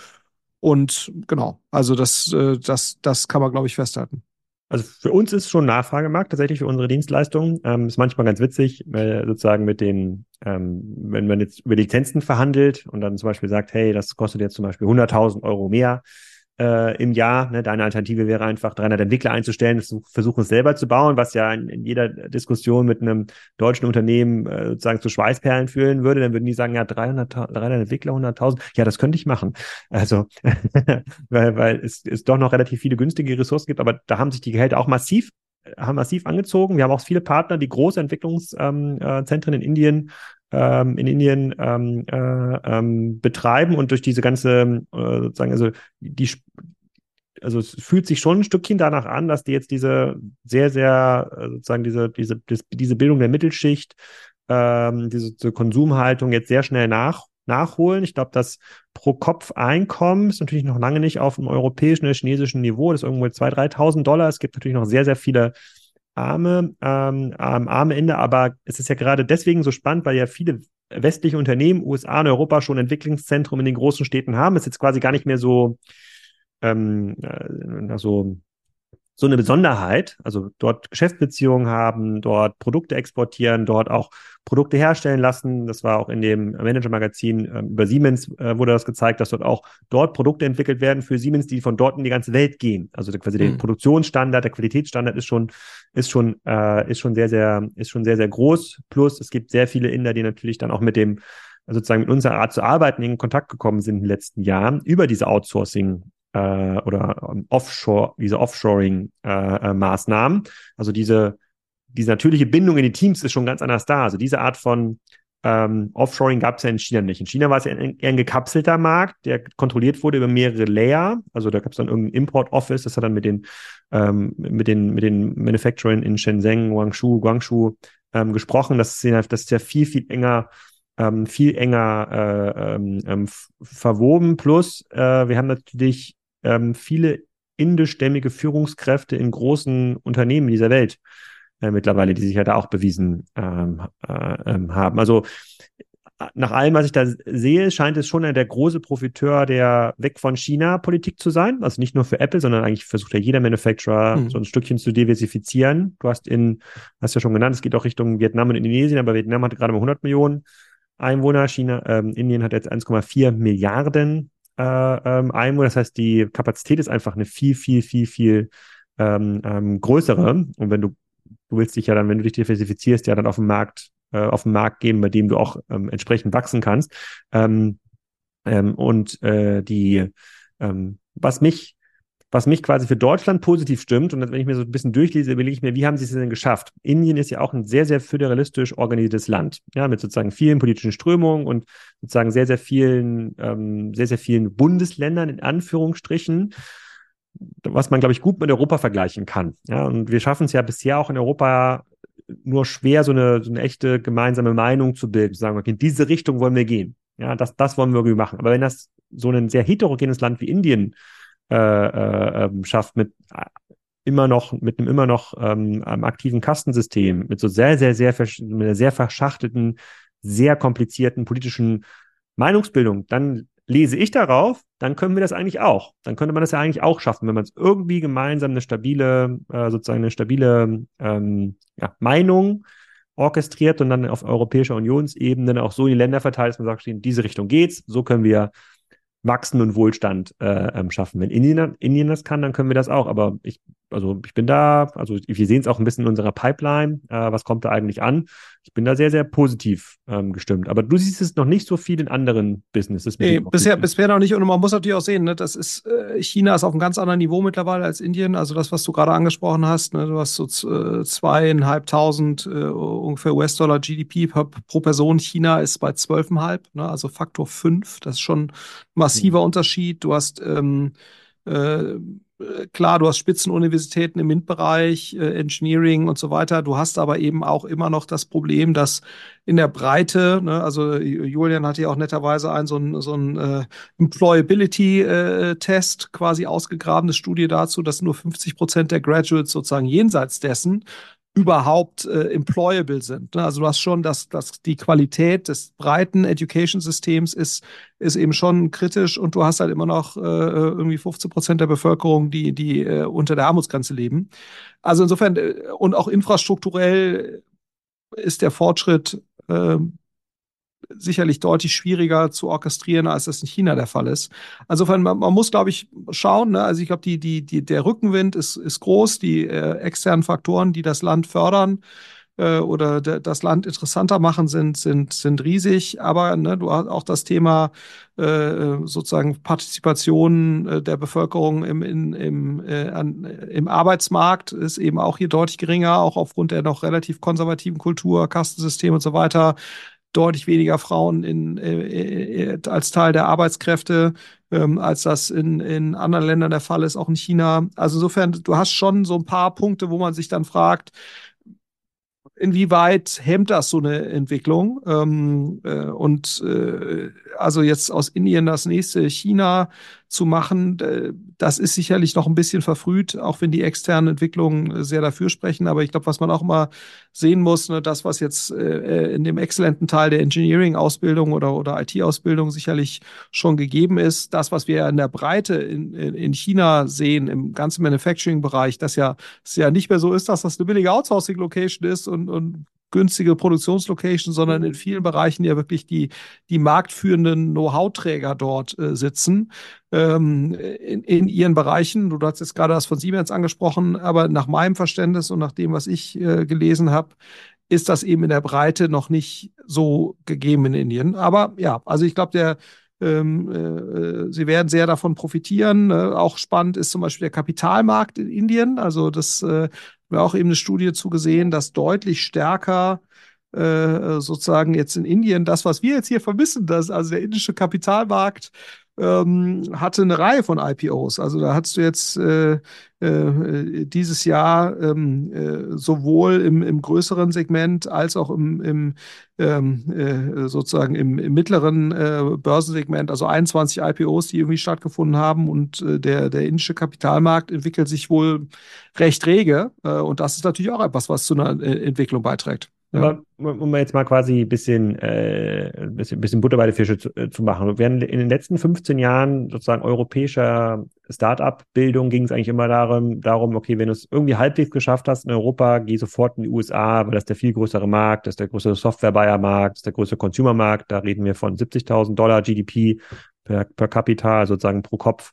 Speaker 2: und genau, also das, äh, das, das kann man, glaube ich, festhalten.
Speaker 1: Also für uns ist schon Nachfragemarkt tatsächlich für unsere Dienstleistungen. Ähm, ist manchmal ganz witzig, weil sozusagen mit den, ähm, wenn man jetzt über Lizenzen verhandelt und dann zum Beispiel sagt, hey, das kostet jetzt zum Beispiel 100.000 Euro mehr, äh, im Jahr. Ne? Deine Alternative wäre einfach 300 Entwickler einzustellen, versuchen es selber zu bauen, was ja in, in jeder Diskussion mit einem deutschen Unternehmen äh, sozusagen zu Schweißperlen führen würde. Dann würden die sagen, ja, 300, 300 Entwickler, 100.000. Ja, das könnte ich machen. Also, weil, weil es, es doch noch relativ viele günstige Ressourcen gibt, aber da haben sich die Gehälter auch massiv haben massiv angezogen. Wir haben auch viele Partner, die große Entwicklungszentren ähm, äh, in Indien ähm, in Indien ähm, äh, ähm, betreiben und durch diese ganze äh, sozusagen, also die also es fühlt sich schon ein Stückchen danach an, dass die jetzt diese sehr, sehr, äh, sozusagen diese, diese, diese Bildung der Mittelschicht, ähm, diese, diese Konsumhaltung jetzt sehr schnell nach, nachholen. Ich glaube, das Pro-Kopf-Einkommen ist natürlich noch lange nicht auf dem europäischen oder chinesischen Niveau. Das ist irgendwo 2.000, 3.000 Dollar. Es gibt natürlich noch sehr, sehr viele arme, ähm, arme Ende, aber es ist ja gerade deswegen so spannend, weil ja viele westliche Unternehmen, USA und Europa schon Entwicklungszentrum in den großen Städten haben. Es ist jetzt quasi gar nicht mehr so, ähm, äh, also so eine Besonderheit, also dort Geschäftsbeziehungen haben, dort Produkte exportieren, dort auch Produkte herstellen lassen. Das war auch in dem Manager-Magazin äh, über Siemens äh, wurde das gezeigt, dass dort auch dort Produkte entwickelt werden für Siemens, die von dort in die ganze Welt gehen. Also quasi mhm. der Produktionsstandard, der Qualitätsstandard ist schon ist schon äh, ist schon sehr sehr ist schon sehr sehr groß. Plus es gibt sehr viele Inder, die natürlich dann auch mit dem sozusagen mit unserer Art zu arbeiten in Kontakt gekommen sind in den letzten Jahren über diese Outsourcing äh, oder um, Offshore, diese Offshoring-Maßnahmen. Äh, äh also diese, diese natürliche Bindung in die Teams ist schon ganz anders da. Also diese Art von ähm, Offshoring gab es ja in China nicht. In China war es ja eher ein gekapselter Markt, der kontrolliert wurde über mehrere Layer. Also da gab es dann irgendein Import-Office, das hat dann mit den, ähm, mit den, mit den Manufacturern in Shenzhen, Guangzhou, Guangzhou ähm, gesprochen. Das ist, ja, das ist ja viel, viel enger ähm, viel enger äh, ähm, ähm verwoben. Plus, äh, wir haben natürlich ähm, viele indischstämmige Führungskräfte in großen Unternehmen dieser Welt äh, mittlerweile, die sich ja da auch bewiesen ähm, äh, ähm, haben. Also nach allem, was ich da sehe, scheint es schon der große Profiteur der weg von China Politik zu sein. Also nicht nur für Apple, sondern eigentlich versucht ja jeder Manufacturer mhm. so ein Stückchen zu diversifizieren. Du hast in, hast ja schon genannt, es geht auch Richtung Vietnam und Indonesien, aber Vietnam hat gerade mal 100 Millionen Einwohner. China, ähm, Indien hat jetzt 1,4 Milliarden äh, ähm, Einwohner. Das heißt, die Kapazität ist einfach eine viel, viel, viel, viel ähm, ähm, größere. Und wenn du, du willst dich ja dann, wenn du dich diversifizierst, ja dann auf dem Markt, äh, auf den Markt geben, bei dem du auch ähm, entsprechend wachsen kannst. Ähm, ähm, und äh, die, ähm, was mich was mich quasi für Deutschland positiv stimmt, und wenn ich mir so ein bisschen durchlese, überlege ich mir, wie haben sie es denn geschafft? Indien ist ja auch ein sehr, sehr föderalistisch organisiertes Land, ja, mit sozusagen vielen politischen Strömungen und sozusagen sehr, sehr vielen, ähm, sehr, sehr vielen Bundesländern in Anführungsstrichen, was man, glaube ich, gut mit Europa vergleichen kann. Ja, und wir schaffen es ja bisher auch in Europa nur schwer, so eine, so eine echte gemeinsame Meinung zu bilden, zu sagen, okay, in diese Richtung wollen wir gehen. Ja, das, das wollen wir irgendwie machen. Aber wenn das so ein sehr heterogenes Land wie Indien äh, äh, ähm, schafft mit äh, immer noch mit einem immer noch ähm, aktiven Kastensystem, mit so sehr sehr sehr mit einer sehr verschachtelten, sehr komplizierten politischen Meinungsbildung, dann lese ich darauf, dann können wir das eigentlich auch. Dann könnte man das ja eigentlich auch schaffen, wenn man es irgendwie gemeinsam eine stabile, äh, sozusagen eine stabile ähm, ja, Meinung orchestriert und dann auf europäischer Unionsebene auch so die Länder verteilt, dass man sagt, in diese Richtung geht's, so können wir Wachsen und Wohlstand äh, ähm, schaffen. Wenn Indien, Indien das kann, dann können wir das auch. Aber ich, also ich bin da, also wir sehen es auch ein bisschen in unserer Pipeline, äh, was kommt da eigentlich an. Ich bin da sehr, sehr positiv ähm, gestimmt. Aber du siehst es noch nicht so viel in anderen Businesses.
Speaker 2: Nee, bisher, bisher noch nicht. Und man muss natürlich auch sehen, ne, das ist, äh, China ist auf einem ganz anderen Niveau mittlerweile als Indien. Also das, was du gerade angesprochen hast, ne, du hast so äh, zweieinhalbtausend äh, ungefähr US-Dollar GDP pro, Person. China ist bei zwölfeinhalb, ne, also Faktor fünf. Das ist schon ein massiver mhm. Unterschied. Du hast ähm, äh, klar, du hast Spitzenuniversitäten im MINT-Bereich, äh, Engineering und so weiter. Du hast aber eben auch immer noch das Problem, dass in der Breite, ne, also Julian hat ja auch netterweise einen so ein, so ein äh, Employability-Test äh, quasi ausgegraben, eine Studie dazu, dass nur 50 Prozent der Graduates sozusagen jenseits dessen überhaupt äh, employable sind. Ne? Also du hast schon, dass, dass die Qualität des breiten Education-Systems ist, ist eben schon kritisch und du hast halt immer noch äh, irgendwie 15 Prozent der Bevölkerung, die, die äh, unter der Armutsgrenze leben. Also insofern äh, und auch infrastrukturell ist der Fortschritt äh, sicherlich deutlich schwieriger zu orchestrieren, als das in China der Fall ist. Also man, man muss, glaube ich, schauen. Ne? Also ich glaube, die, die, die, der Rückenwind ist, ist groß. Die äh, externen Faktoren, die das Land fördern äh, oder de, das Land interessanter machen, sind, sind, sind riesig. Aber ne, du hast auch das Thema äh, sozusagen Partizipation äh, der Bevölkerung im, in, im, äh, an, im Arbeitsmarkt ist eben auch hier deutlich geringer, auch aufgrund der noch relativ konservativen Kultur, Kastensystem und so weiter deutlich weniger Frauen in, äh, äh, als Teil der Arbeitskräfte, ähm, als das in, in anderen Ländern der Fall ist, auch in China. Also insofern, du hast schon so ein paar Punkte, wo man sich dann fragt, inwieweit hemmt das so eine Entwicklung? Ähm, äh, und äh, also jetzt aus Indien das nächste China zu machen, das ist sicherlich noch ein bisschen verfrüht, auch wenn die externen Entwicklungen sehr dafür sprechen. Aber ich glaube, was man auch immer sehen muss, ne, das, was jetzt äh, in dem exzellenten Teil der Engineering-Ausbildung oder, oder IT-Ausbildung sicherlich schon gegeben ist, das, was wir in der Breite in, in China sehen, im ganzen Manufacturing-Bereich, dass ja, es ja nicht mehr so ist, dass das eine billige Outsourcing-Location ist und, und günstige Produktionslocation, sondern in vielen Bereichen ja wirklich die, die marktführenden Know-how-Träger dort äh, sitzen ähm, in, in ihren Bereichen. Du hast jetzt gerade das von Siemens angesprochen, aber nach meinem Verständnis und nach dem, was ich äh, gelesen habe, ist das eben in der Breite noch nicht so gegeben in Indien. Aber ja, also ich glaube, der ähm, äh, sie werden sehr davon profitieren. Äh, auch spannend ist zum Beispiel der Kapitalmarkt in Indien. Also das äh, wir auch eben eine Studie zugesehen, dass deutlich stärker äh, sozusagen jetzt in Indien das, was wir jetzt hier vermissen, dass also der indische Kapitalmarkt ähm, hatte eine Reihe von IPOs. Also da hast du jetzt äh, äh, dieses Jahr ähm, äh, sowohl im, im größeren Segment als auch im, im ähm, äh, sozusagen im, im mittleren äh, Börsensegment, also 21 IPOs, die irgendwie stattgefunden haben und äh, der, der indische Kapitalmarkt entwickelt sich wohl recht rege und das ist natürlich auch etwas, was zu einer Entwicklung beiträgt.
Speaker 1: Aber um jetzt mal quasi ein bisschen, äh, bisschen, bisschen Butter bei der Fische zu, äh, zu machen. Während in den letzten 15 Jahren sozusagen europäischer Start-up-Bildung ging es eigentlich immer darum, darum, okay, wenn du es irgendwie halbwegs geschafft hast in Europa, geh sofort in die USA, weil das der viel größere Markt, das ist der größere Software-Buyer-Markt, das ist der größere Consumer-Markt. Da reden wir von 70.000 Dollar GDP per, per Capita, sozusagen pro Kopf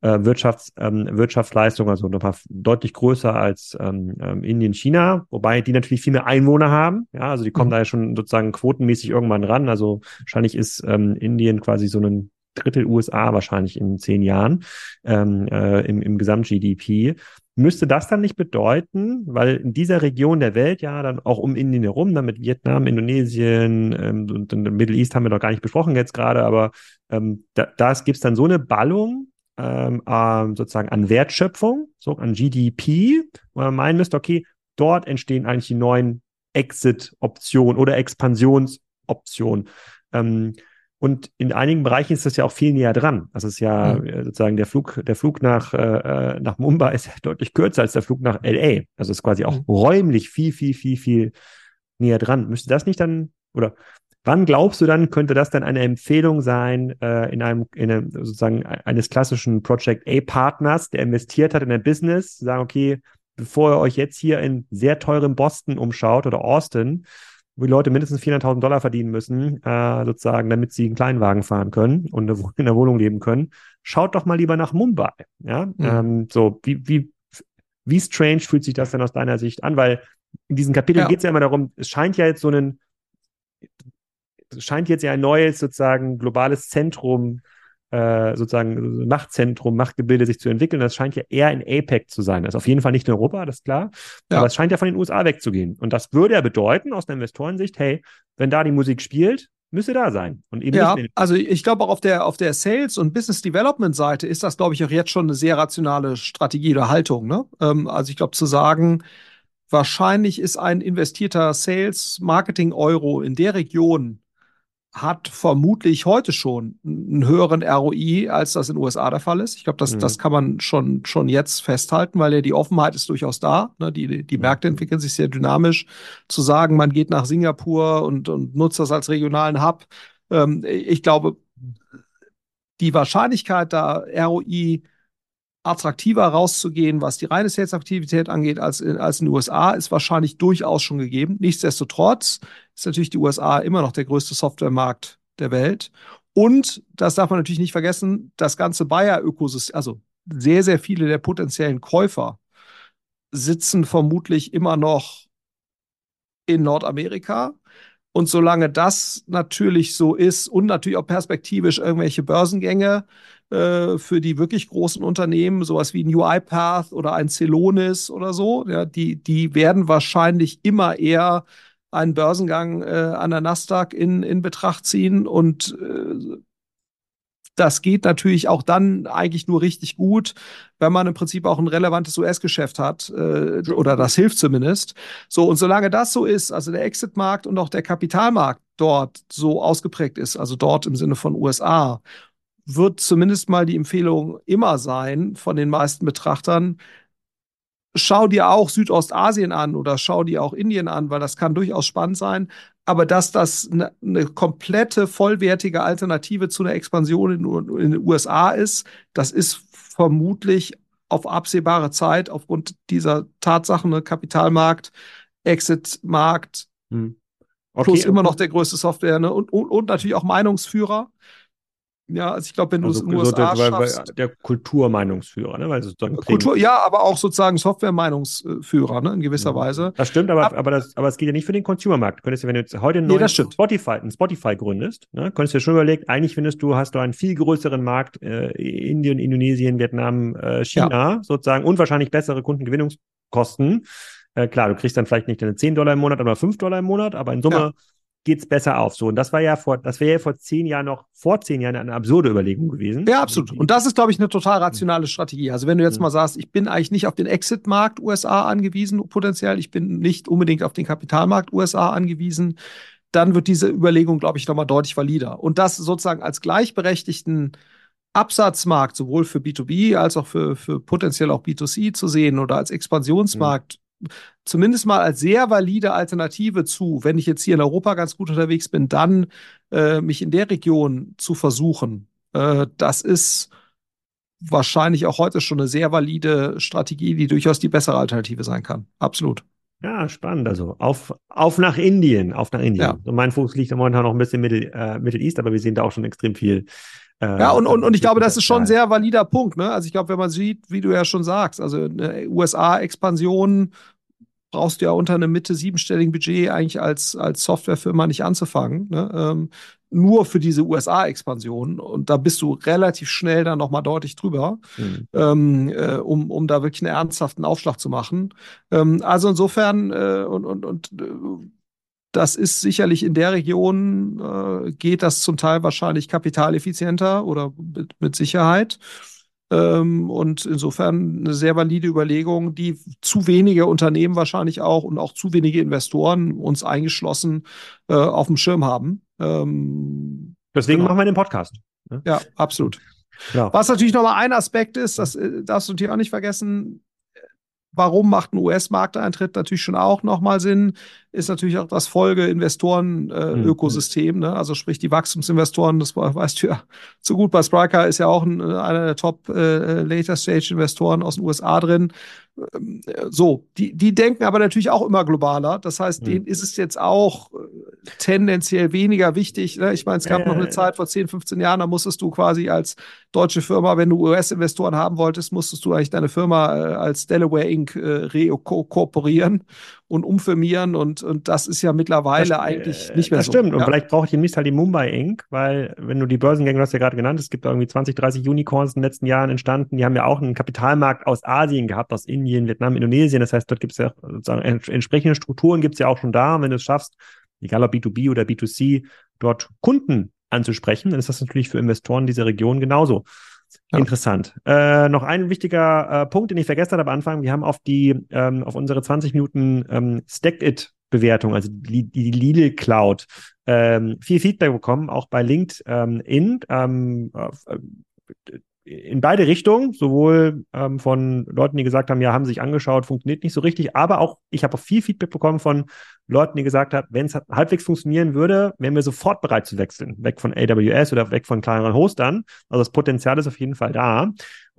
Speaker 1: äh, Wirtschafts, ähm, Wirtschaftsleistung, also nochmal deutlich größer als ähm, ähm, Indien, China, wobei die natürlich viel mehr Einwohner haben. Ja, also die kommen mhm. da ja schon sozusagen quotenmäßig irgendwann ran. Also wahrscheinlich ist ähm, Indien quasi so ein Drittel USA wahrscheinlich in zehn Jahren ähm, äh, im, im Gesamt-GDP. Müsste das dann nicht bedeuten, weil in dieser Region der Welt ja dann auch um Indien herum, dann mit Vietnam, Indonesien ähm, und, und Middle East haben wir noch gar nicht besprochen jetzt gerade, aber ähm, da, da gibt es dann so eine Ballung ähm, äh, sozusagen an Wertschöpfung, so an GDP, wo man meinen müsste, okay, dort entstehen eigentlich die neuen Exit-Optionen oder Expansionsoptionen. Ähm, und in einigen Bereichen ist das ja auch viel näher dran. Das ist ja mhm. sozusagen der Flug, der Flug nach, äh, nach Mumbai ist ja deutlich kürzer als der Flug nach LA. Also ist quasi auch mhm. räumlich viel, viel, viel, viel näher dran. Müsste das nicht dann, oder wann glaubst du dann, könnte das dann eine Empfehlung sein, äh, in einem, in einem sozusagen eines klassischen Project A-Partners, der investiert hat in ein Business, sagen, okay, bevor ihr euch jetzt hier in sehr teurem Boston umschaut oder Austin, wo die Leute mindestens 400.000 Dollar verdienen müssen, äh, sozusagen, damit sie einen Kleinwagen fahren können und in der Wohnung leben können. Schaut doch mal lieber nach Mumbai. Ja, mhm. ähm, so wie wie wie strange fühlt sich das denn aus deiner Sicht an? Weil in diesem Kapitel ja. geht es ja immer darum, es scheint ja jetzt so ein es scheint jetzt ja ein neues sozusagen globales Zentrum äh, sozusagen Machtzentrum, Machtgebilde sich zu entwickeln. Das scheint ja eher in APEC zu sein. Das ist auf jeden Fall nicht in Europa, das ist klar. Ja. Aber es scheint ja von den USA wegzugehen. Und das würde ja bedeuten, aus der Investorensicht, hey, wenn da die Musik spielt, müsste da sein. Und eben
Speaker 2: ja, also ich glaube auch auf der, auf der Sales- und Business Development-Seite ist das, glaube ich, auch jetzt schon eine sehr rationale Strategie oder Haltung. Ne? Ähm, also ich glaube zu sagen, wahrscheinlich ist ein investierter Sales-Marketing-Euro in der Region hat vermutlich heute schon einen höheren ROI, als das in den USA der Fall ist. Ich glaube, das, mhm. das kann man schon, schon jetzt festhalten, weil ja die Offenheit ist durchaus da. Ne? Die, die Märkte entwickeln sich sehr dynamisch. Zu sagen, man geht nach Singapur und, und nutzt das als regionalen Hub. Ähm, ich glaube, die Wahrscheinlichkeit, da ROI attraktiver rauszugehen, was die reine Sales-Aktivität angeht, als in, als in den USA, ist wahrscheinlich durchaus schon gegeben. Nichtsdestotrotz ist natürlich die USA immer noch der größte Softwaremarkt der Welt. Und, das darf man natürlich nicht vergessen, das ganze Bayer-Ökosystem, also sehr, sehr viele der potenziellen Käufer sitzen vermutlich immer noch in Nordamerika. Und solange das natürlich so ist und natürlich auch perspektivisch irgendwelche Börsengänge äh, für die wirklich großen Unternehmen, sowas wie ein UiPath oder ein Celonis oder so, ja, die, die werden wahrscheinlich immer eher einen Börsengang äh, an der Nasdaq in, in Betracht ziehen und äh, das geht natürlich auch dann eigentlich nur richtig gut, wenn man im Prinzip auch ein relevantes US-Geschäft hat, äh, oder das hilft zumindest. So, und solange das so ist, also der Exit-Markt und auch der Kapitalmarkt dort so ausgeprägt ist, also dort im Sinne von USA wird zumindest mal die Empfehlung immer sein von den meisten Betrachtern, schau dir auch Südostasien an oder schau dir auch Indien an, weil das kann durchaus spannend sein. Aber dass das eine, eine komplette, vollwertige Alternative zu einer Expansion in, in, den USA ist, das ist vermutlich auf absehbare Zeit aufgrund dieser Tatsachen, ne, Kapitalmarkt, Exit-Markt, hm. okay, plus immer noch der größte Software ne, und, und, und natürlich auch Meinungsführer. Ja, also ich glaube, wenn also, du es in den USA
Speaker 1: der, schaffst, der Kulturmeinungsführer, ne? Weil sozusagen
Speaker 2: Kultur, ja, aber auch sozusagen Software-Meinungsführer, ne? In gewisser ja. Weise.
Speaker 1: Das stimmt, aber, aber, das, aber es geht ja nicht für den Consumer-Markt. Könntest du, wenn du jetzt heute
Speaker 2: nee,
Speaker 1: Spotify, ein Spotify gründest, ne? Könntest du dir schon überlegen, eigentlich findest du, hast du einen viel größeren Markt, äh, Indien, Indonesien, Vietnam, äh, China, ja. sozusagen, und wahrscheinlich bessere Kundengewinnungskosten. Äh, klar, du kriegst dann vielleicht nicht deine 10 Dollar im Monat, aber 5 Dollar im Monat, aber in Summe ja geht's besser auf. So, und das war ja vor, das wäre ja vor zehn Jahren noch, vor zehn Jahren eine absurde Überlegung gewesen.
Speaker 2: Ja, absolut. Und das ist, glaube ich, eine total rationale Strategie. Also wenn du jetzt mhm. mal sagst, ich bin eigentlich nicht auf den Exit-Markt USA angewiesen, potenziell, ich bin nicht unbedingt auf den Kapitalmarkt USA angewiesen, dann wird diese Überlegung, glaube ich, nochmal deutlich valider. Und das sozusagen als gleichberechtigten Absatzmarkt sowohl für B2B als auch für, für potenziell auch B2C zu sehen oder als Expansionsmarkt zumindest mal als sehr valide Alternative zu, wenn ich jetzt hier in Europa ganz gut unterwegs bin, dann äh, mich in der Region zu versuchen. Äh, das ist wahrscheinlich auch heute schon eine sehr valide Strategie, die durchaus die bessere Alternative sein kann. Absolut.
Speaker 1: Ja, spannend. Also auf, auf nach Indien, auf nach Indien. Ja. Und mein Fokus liegt momentan noch ein bisschen Middle, äh, Middle East, aber wir sehen da auch schon extrem viel.
Speaker 2: Äh, ja, und, und, und ich glaube, das ist schon ein sehr valider Punkt. Ne? Also ich glaube, wenn man sieht, wie du ja schon sagst, also eine USA-Expansion brauchst du ja unter einem Mitte siebenstelligen Budget eigentlich als, als Softwarefirma nicht anzufangen. Ne? Ähm, nur für diese USA-Expansion. Und da bist du relativ schnell dann nochmal deutlich drüber, mhm. ähm, äh, um, um da wirklich einen ernsthaften Aufschlag zu machen. Ähm, also insofern äh, und, und, und äh, das ist sicherlich in der Region, äh, geht das zum Teil wahrscheinlich kapitaleffizienter oder mit, mit Sicherheit. Ähm, und insofern eine sehr valide Überlegung, die zu wenige Unternehmen wahrscheinlich auch und auch zu wenige Investoren, uns eingeschlossen, äh, auf dem Schirm haben.
Speaker 1: Ähm, Deswegen genau. machen wir den Podcast.
Speaker 2: Ne? Ja, absolut. Genau. Was natürlich nochmal ein Aspekt ist, das äh, darfst du natürlich auch nicht vergessen, warum macht ein US-Markteintritt natürlich schon auch nochmal Sinn, ist natürlich auch das Folge-Investoren-Ökosystem. Äh, mhm. ne? Also sprich die Wachstumsinvestoren, das weißt du ja zu gut. Bei Spriker ist ja auch ein, einer der Top-Later-Stage-Investoren äh, aus den USA drin. Ähm, so, die, die denken aber natürlich auch immer globaler. Das heißt, mhm. denen ist es jetzt auch äh, tendenziell weniger wichtig. Ne? Ich meine, es gab äh, noch eine Zeit vor 10, 15 Jahren, da musstest du quasi als deutsche Firma, wenn du US-Investoren haben wolltest, musstest du eigentlich deine Firma äh, als Delaware Inc. Äh, rekooperieren und umfirmieren und, und das ist ja mittlerweile das, eigentlich nicht mehr
Speaker 1: das
Speaker 2: so.
Speaker 1: Das stimmt. Und vielleicht braucht nicht halt die Mumbai Inc., weil wenn du die Börsengänge, du hast ja gerade genannt, es gibt irgendwie 20, 30 Unicorns in den letzten Jahren entstanden, die haben ja auch einen Kapitalmarkt aus Asien gehabt, aus Indien, Vietnam, Indonesien. Das heißt, dort gibt es ja sozusagen entsprechende Strukturen gibt es ja auch schon da. Und wenn du es schaffst, egal ob B2B oder B2C, dort Kunden anzusprechen, dann ist das natürlich für Investoren dieser Region genauso ja. Interessant. Äh, noch ein wichtiger äh, Punkt, den ich vergessen habe am Anfang. Wir haben auf die, ähm, auf unsere 20 Minuten ähm, Stacked It Bewertung, also die, die Lidl Cloud, ähm, viel Feedback bekommen, auch bei LinkedIn. Ähm, äh, in beide Richtungen, sowohl ähm, von Leuten, die gesagt haben, ja, haben sich angeschaut, funktioniert nicht so richtig, aber auch, ich habe auch viel Feedback bekommen von Leuten, die gesagt haben, wenn es halbwegs funktionieren würde, wären wir sofort bereit zu wechseln, weg von AWS oder weg von kleineren Hostern. Also das Potenzial ist auf jeden Fall da.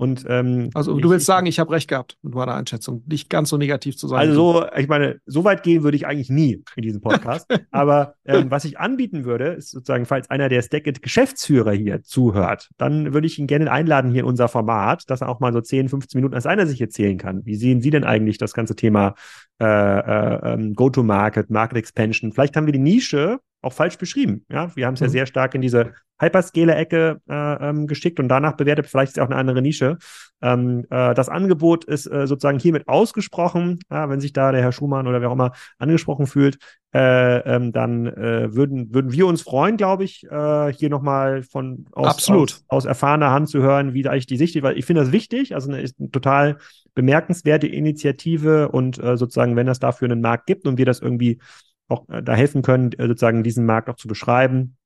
Speaker 1: Und, ähm,
Speaker 2: also du willst sagen, ich habe recht gehabt mit meiner Einschätzung, nicht ganz so negativ zu sein.
Speaker 1: Also so, ich meine, so weit gehen würde ich eigentlich nie in diesem Podcast. Aber ähm, was ich anbieten würde, ist sozusagen, falls einer der Stackit Geschäftsführer hier zuhört, dann würde ich ihn gerne einladen hier in unser Format, dass er auch mal so 10, 15 Minuten als einer sich erzählen kann. Wie sehen Sie denn eigentlich das ganze Thema äh, äh, ähm, Go-to-Market, Market Expansion? Vielleicht haben wir die Nische auch falsch beschrieben. Ja, wir haben es mhm. ja sehr stark in diese Hyperscaler-Ecke äh, ähm, geschickt und danach bewertet. Vielleicht ist auch eine andere Nische. Ähm, äh, das Angebot ist äh, sozusagen hiermit ausgesprochen. Ja, wenn sich da der Herr Schumann oder wer auch immer angesprochen fühlt, äh, ähm, dann äh, würden, würden wir uns freuen, glaube ich, äh, hier nochmal von aus,
Speaker 2: Absolut.
Speaker 1: Aus, aus erfahrener Hand zu hören, wie da eigentlich die Sicht ist, weil ich finde das wichtig. Also eine, ist eine total bemerkenswerte Initiative und äh, sozusagen, wenn es dafür einen Markt gibt und wir das irgendwie auch äh, da helfen können, äh, sozusagen diesen Markt auch zu beschreiben,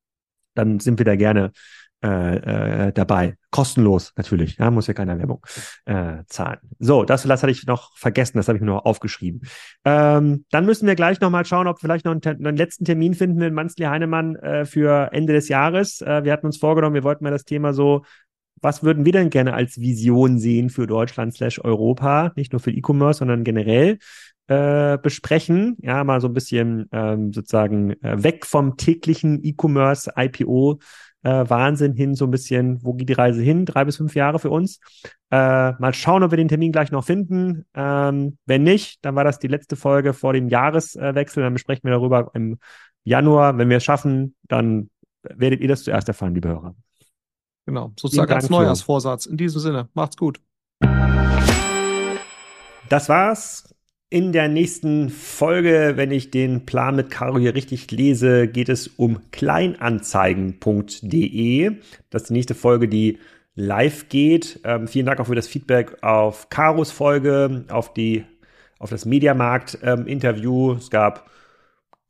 Speaker 1: dann sind wir da gerne äh, äh, dabei. Kostenlos natürlich, ja, muss ja keiner Werbung äh, zahlen. So, das, das hatte ich noch vergessen, das habe ich mir noch aufgeschrieben. Ähm, dann müssen wir gleich nochmal schauen, ob wir vielleicht noch einen, einen, letzten Termin finden in Manzli Heinemann äh, für Ende des Jahres. Äh, wir hatten uns vorgenommen, wir wollten mal das Thema so was würden wir denn gerne als Vision sehen für Deutschland slash Europa, nicht nur für E-Commerce, sondern generell? Äh, besprechen. Ja, mal so ein bisschen ähm, sozusagen äh, weg vom täglichen E-Commerce, IPO. Äh, Wahnsinn hin, so ein bisschen, wo geht die Reise hin? Drei bis fünf Jahre für uns. Äh, mal schauen, ob wir den Termin gleich noch finden. Ähm, wenn nicht, dann war das die letzte Folge vor dem Jahreswechsel. Dann besprechen wir darüber im Januar. Wenn wir es schaffen, dann werdet ihr das zuerst erfahren, liebe Hörer.
Speaker 2: Genau, sozusagen als Neujahrsvorsatz. In diesem Sinne, macht's gut.
Speaker 1: Das war's in der nächsten Folge, wenn ich den Plan mit Caro hier richtig lese, geht es um kleinanzeigen.de. Das ist die nächste Folge, die live geht. Ähm, vielen Dank auch für das Feedback auf Karos Folge, auf die, auf das Mediamarkt-Interview. Ähm, es gab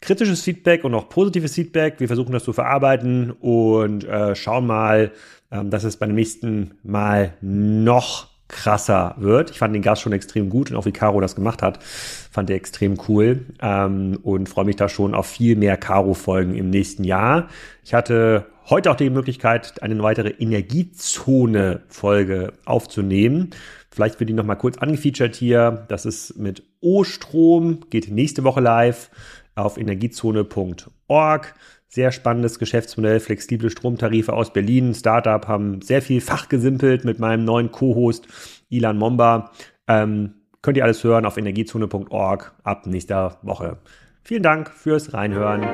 Speaker 1: kritisches Feedback und auch positives Feedback. Wir versuchen das zu verarbeiten und äh, schauen mal, ähm, dass es beim nächsten Mal noch krasser wird. Ich fand den Gast schon extrem gut und auch wie Caro das gemacht hat, fand er extrem cool ähm, und freue mich da schon auf viel mehr Caro-Folgen im nächsten Jahr. Ich hatte heute auch die Möglichkeit, eine weitere Energiezone-Folge aufzunehmen. Vielleicht wird die nochmal kurz angefeatured hier. Das ist mit O-Strom, geht nächste Woche live auf energiezone.org. Sehr spannendes Geschäftsmodell, flexible Stromtarife aus Berlin. Startup haben sehr viel fachgesimpelt mit meinem neuen Co-Host Ilan Momba. Ähm, könnt ihr alles hören auf energiezone.org ab nächster Woche. Vielen Dank fürs Reinhören.